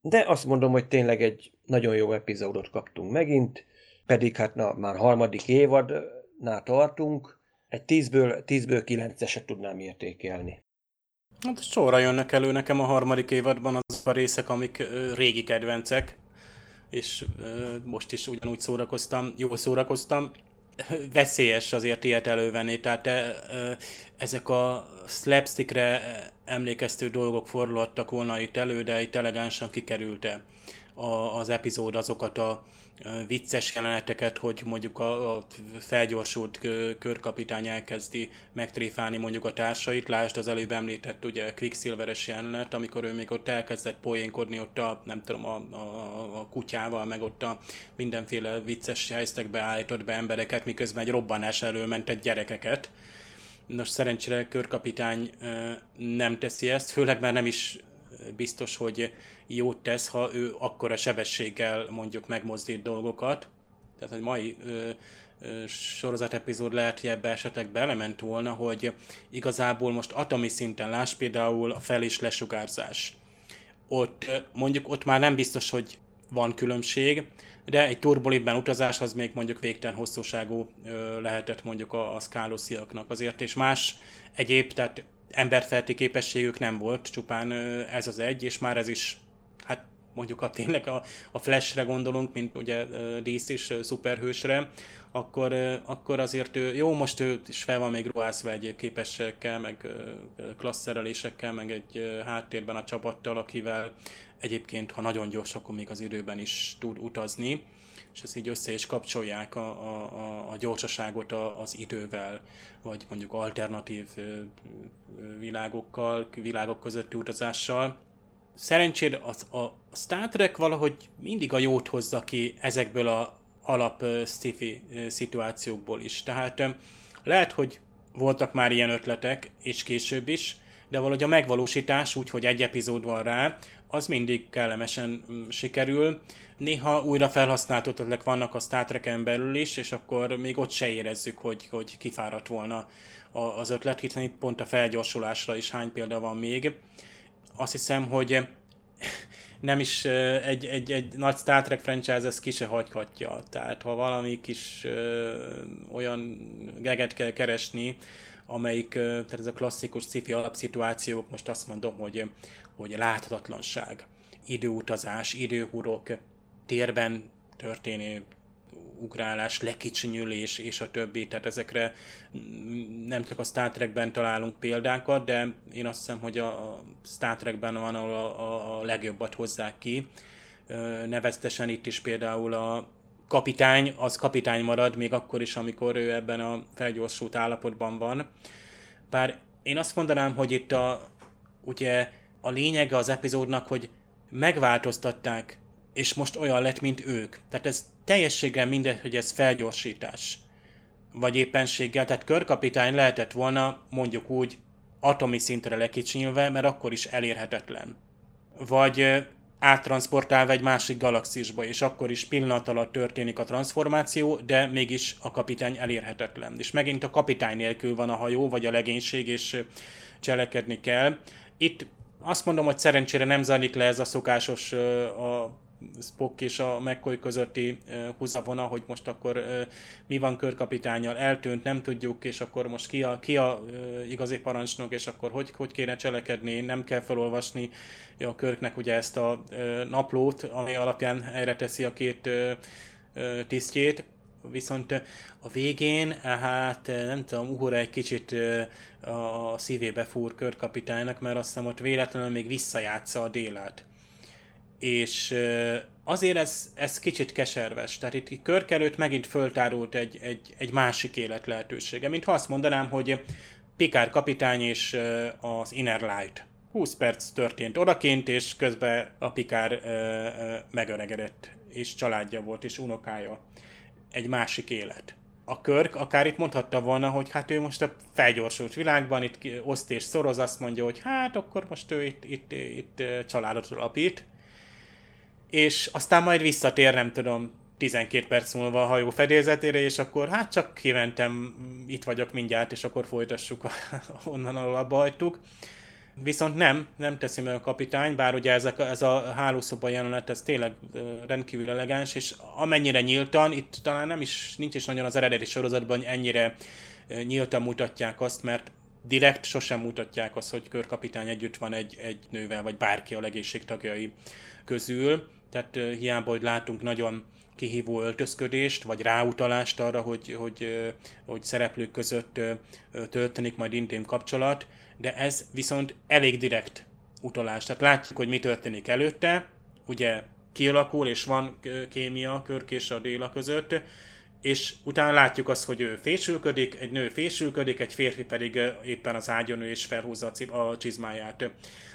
De azt mondom, hogy tényleg egy nagyon jó epizódot kaptunk megint, pedig hát na, már harmadik évadnál tartunk, egy 10-ből, 10-ből 9-eset tudnám értékelni. Hát sorra jönnek elő nekem a harmadik évadban az a részek, amik régi kedvencek, és most is ugyanúgy szórakoztam, jól szórakoztam. Veszélyes azért ilyet elővenni, tehát ezek a slapstickre emlékeztő dolgok fordulhattak volna itt elő, de itt elegánsan kikerülte az epizód azokat a vicces jeleneteket, hogy mondjuk a, felgyorsult körkapitány elkezdi megtréfálni mondjuk a társait. Lásd az előbb említett ugye Quicksilveres jelenet, amikor ő még ott elkezdett poénkodni ott a, nem tudom, a, a, a kutyával, meg ott a mindenféle vicces helyzetekbe állított be embereket, miközben egy robbanás elől mentett gyerekeket. Nos, szerencsére körkapitány nem teszi ezt, főleg már nem is biztos, hogy jót tesz, ha ő akkora sebességgel mondjuk megmozdít dolgokat. Tehát egy mai ö, ö, sorozatepizód lehet, hogy ebbe esetleg belement volna, hogy igazából most atomi szinten láss például a fel- és lesugárzás. Ott mondjuk ott már nem biztos, hogy van különbség, de egy turbolibben utazás az még mondjuk végtelen hosszúságú lehetett mondjuk a, a szkálosziaknak azért, és más egyéb, tehát emberfelti képességük nem volt, csupán ez az egy, és már ez is hát mondjuk a tényleg a, a Flashre gondolunk, mint ugye DC is szuperhősre, akkor, akkor azért ő, jó, most ő is fel van még ruházva egy képességekkel, meg klasszerelésekkel, meg egy háttérben a csapattal, akivel egyébként, ha nagyon gyors, akkor még az időben is tud utazni, és ezt így össze is kapcsolják a, a, a gyorsaságot az idővel, vagy mondjuk alternatív világokkal, világok közötti utazással szerencsére az, a Star Trek valahogy mindig a jót hozza ki ezekből a alap sci szituációkból is. Tehát lehet, hogy voltak már ilyen ötletek, és később is, de valahogy a megvalósítás, úgyhogy egy epizód van rá, az mindig kellemesen sikerül. Néha újra felhasznált ötletek vannak a Star Trek-en belül is, és akkor még ott se érezzük, hogy, hogy kifáradt volna az ötlet, hiszen itt pont a felgyorsulásra is hány példa van még azt hiszem, hogy nem is egy, egy, egy nagy Star Trek franchise ezt ki se hagyhatja. Tehát ha valami kis ö, olyan geget kell keresni, amelyik, tehát ez a klasszikus sci-fi alapszituációk, most azt mondom, hogy, hogy láthatatlanság, időutazás, időhurok, térben történő ugrálás, lekicsinyülés és a többi, tehát ezekre nem csak a Star Trekben találunk példákat, de én azt hiszem, hogy a Star Trekben van, ahol a, a, a legjobbat hozzák ki. Neveztesen itt is például a kapitány, az kapitány marad, még akkor is, amikor ő ebben a felgyorsult állapotban van. Bár én azt mondanám, hogy itt a, ugye a lényege az epizódnak, hogy megváltoztatták, és most olyan lett, mint ők. Tehát ez teljességgel mindegy, hogy ez felgyorsítás, vagy éppenséggel, tehát körkapitány lehetett volna mondjuk úgy atomi szintre lekicsinyülve, mert akkor is elérhetetlen. Vagy áttransportálva egy másik galaxisba, és akkor is pillanat alatt történik a transformáció, de mégis a kapitány elérhetetlen. És megint a kapitány nélkül van a hajó, vagy a legénység, és cselekedni kell. Itt azt mondom, hogy szerencsére nem zajlik le ez a szokásos a Spock és a McCoy közötti húzavona, hogy most akkor mi van körkapitányjal, eltűnt, nem tudjuk, és akkor most ki a, ki a igazi parancsnok, és akkor hogy, hogy kéne cselekedni, nem kell felolvasni a körknek ugye ezt a naplót, ami alapján erre teszi a két tisztjét. viszont a végén, hát nem tudom, Uhura egy kicsit a szívébe fúr körkapitánynak, mert azt hiszem ott véletlenül még visszajátsza a délát. És azért ez, ez kicsit keserves. Tehát itt Körk előtt megint föltárult egy, egy, egy másik élet lehetősége. Mint ha azt mondanám, hogy Pikár kapitány és az Inner Light. 20 perc történt odaként, és közben a Pikár megöregedett, és családja volt, és unokája. Egy másik élet. A Körk akár itt mondhatta volna, hogy hát ő most a felgyorsult világban, itt oszt és szoroz, azt mondja, hogy hát akkor most ő itt, itt, itt családot alapít, és aztán majd visszatér, nem tudom, 12 perc múlva a hajó fedélzetére, és akkor hát csak kimentem, itt vagyok mindjárt, és akkor folytassuk, onnan ahol abba hagytuk. Viszont nem, nem teszi meg a kapitány, bár ugye ez a, ez a hálószoba jelenet, ez tényleg rendkívül elegáns, és amennyire nyíltan, itt talán nem is, nincs is nagyon az eredeti sorozatban, ennyire nyíltan mutatják azt, mert direkt sosem mutatják azt, hogy körkapitány együtt van egy, egy nővel, vagy bárki a legészség tagjai közül. Tehát hiába, hogy látunk nagyon kihívó öltözködést, vagy ráutalást arra, hogy, hogy, hogy szereplők között történik majd intim kapcsolat, de ez viszont elég direkt utalás. Tehát látjuk, hogy mi történik előtte, ugye kialakul, és van kémia Körk és a Déla között, és utána látjuk azt, hogy ő fésülködik, egy nő fésülködik, egy férfi pedig éppen az ágyon ő és felhúzza a csizmáját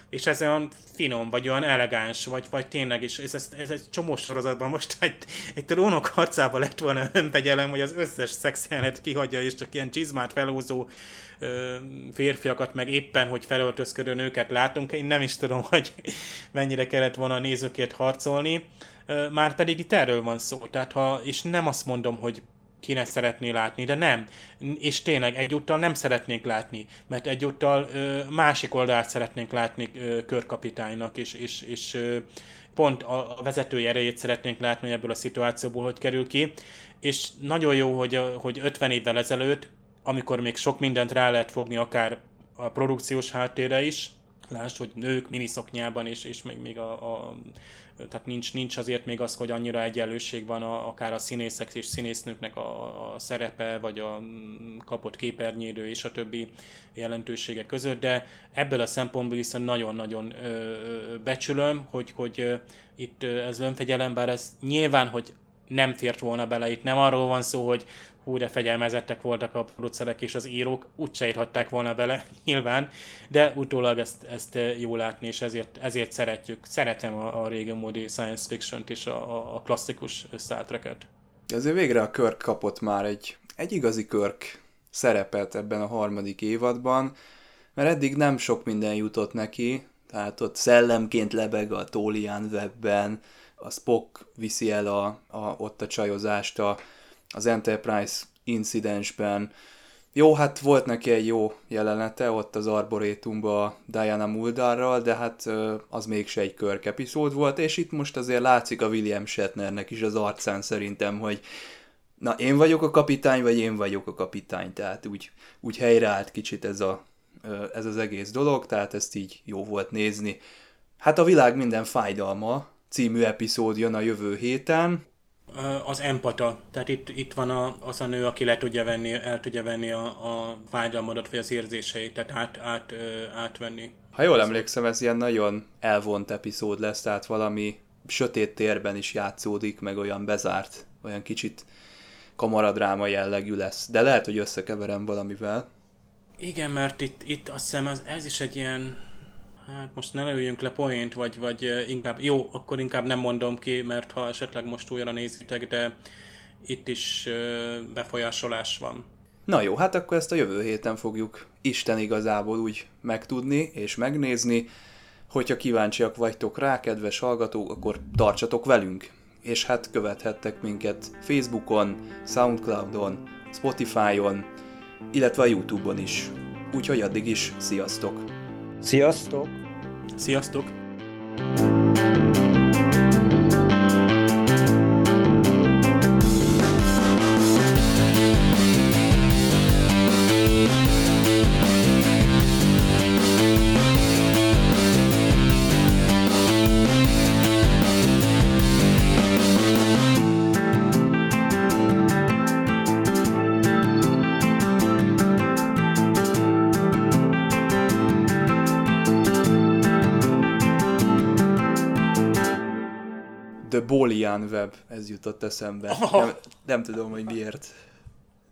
és ez olyan finom, vagy olyan elegáns, vagy, vagy tényleg is, ez, ez, ez egy csomó sorozatban most egy, egy trónok harcában lett volna önfegyelem, hogy az összes szexjelenet kihagyja, és csak ilyen csizmát felhúzó ö, férfiakat, meg éppen, hogy felöltözködő nőket látunk. Én nem is tudom, hogy mennyire kellett volna a nézőkért harcolni. Már pedig itt erről van szó. Tehát ha, és nem azt mondom, hogy kéne szeretné látni, de nem. És tényleg egyúttal nem szeretnénk látni, mert egyúttal ö, másik oldalt szeretnénk látni ö, körkapitánynak, és, és, és ö, pont a, a vezetői erejét szeretnénk látni, ebből a szituációból hogy kerül ki. És nagyon jó, hogy, hogy 50 évvel ezelőtt, amikor még sok mindent rá lehet fogni, akár a produkciós háttérre is, Lásd, hogy nők miniszoknyában, és, és még, még a, a tehát nincs, nincs azért még az, hogy annyira egyenlőség van a, akár a színészek és színésznőknek a, a szerepe, vagy a mm, kapott képernyődő és a többi jelentősége között, de ebből a szempontból viszont nagyon-nagyon becsülöm, hogy, hogy itt ez önfegyelem, bár ez nyilván, hogy nem fért volna bele, itt nem arról van szó, hogy hú, de fegyelmezettek voltak a producerek és az írók, úgyse írhatták volna bele, nyilván, de utólag ezt, ezt jó látni, és ezért, ezért szeretjük. Szeretem a, a régi módi science fiction-t és a, a klasszikus Star Trek-et. Végre a Körk kapott már egy, egy igazi Körk szerepet ebben a harmadik évadban, mert eddig nem sok minden jutott neki, tehát ott szellemként lebeg a Tólián webben, a Spock viszi el a, a, ott a csajozást a, az Enterprise incidensben. Jó, hát volt neki egy jó jelenete ott az Arborétumban Diana Muldarral, de hát az mégse egy körk epizód volt, és itt most azért látszik a William Shatnernek is az arcán szerintem, hogy na én vagyok a kapitány, vagy én vagyok a kapitány, tehát úgy, úgy helyreállt kicsit ez, a, ez az egész dolog, tehát ezt így jó volt nézni. Hát a világ minden fájdalma című epizód jön a jövő héten, az empata. Tehát itt, itt van a, az a nő, aki le tudja venni, el tudja venni a, a fájdalmadat, vagy az érzéseit, tehát át, át, átvenni. Ha jól emlékszem, ez ilyen nagyon elvont epizód lesz, tehát valami sötét térben is játszódik, meg olyan bezárt, olyan kicsit kamaradráma jellegű lesz. De lehet, hogy összekeverem valamivel. Igen, mert itt, itt azt hiszem ez, ez is egy ilyen Hát most ne lőjünk le poént, vagy, vagy inkább, jó, akkor inkább nem mondom ki, mert ha esetleg most újra nézitek, de itt is befolyásolás van. Na jó, hát akkor ezt a jövő héten fogjuk Isten igazából úgy megtudni és megnézni. Hogyha kíváncsiak vagytok rá, kedves hallgatók, akkor tartsatok velünk. És hát követhettek minket Facebookon, Soundcloudon, Spotify-on, illetve a Youtube-on is. Úgyhogy addig is, sziasztok! Sziasztok! Sziasztok! The Bolian ez jutott eszembe. Nem, nem tudom, hogy miért.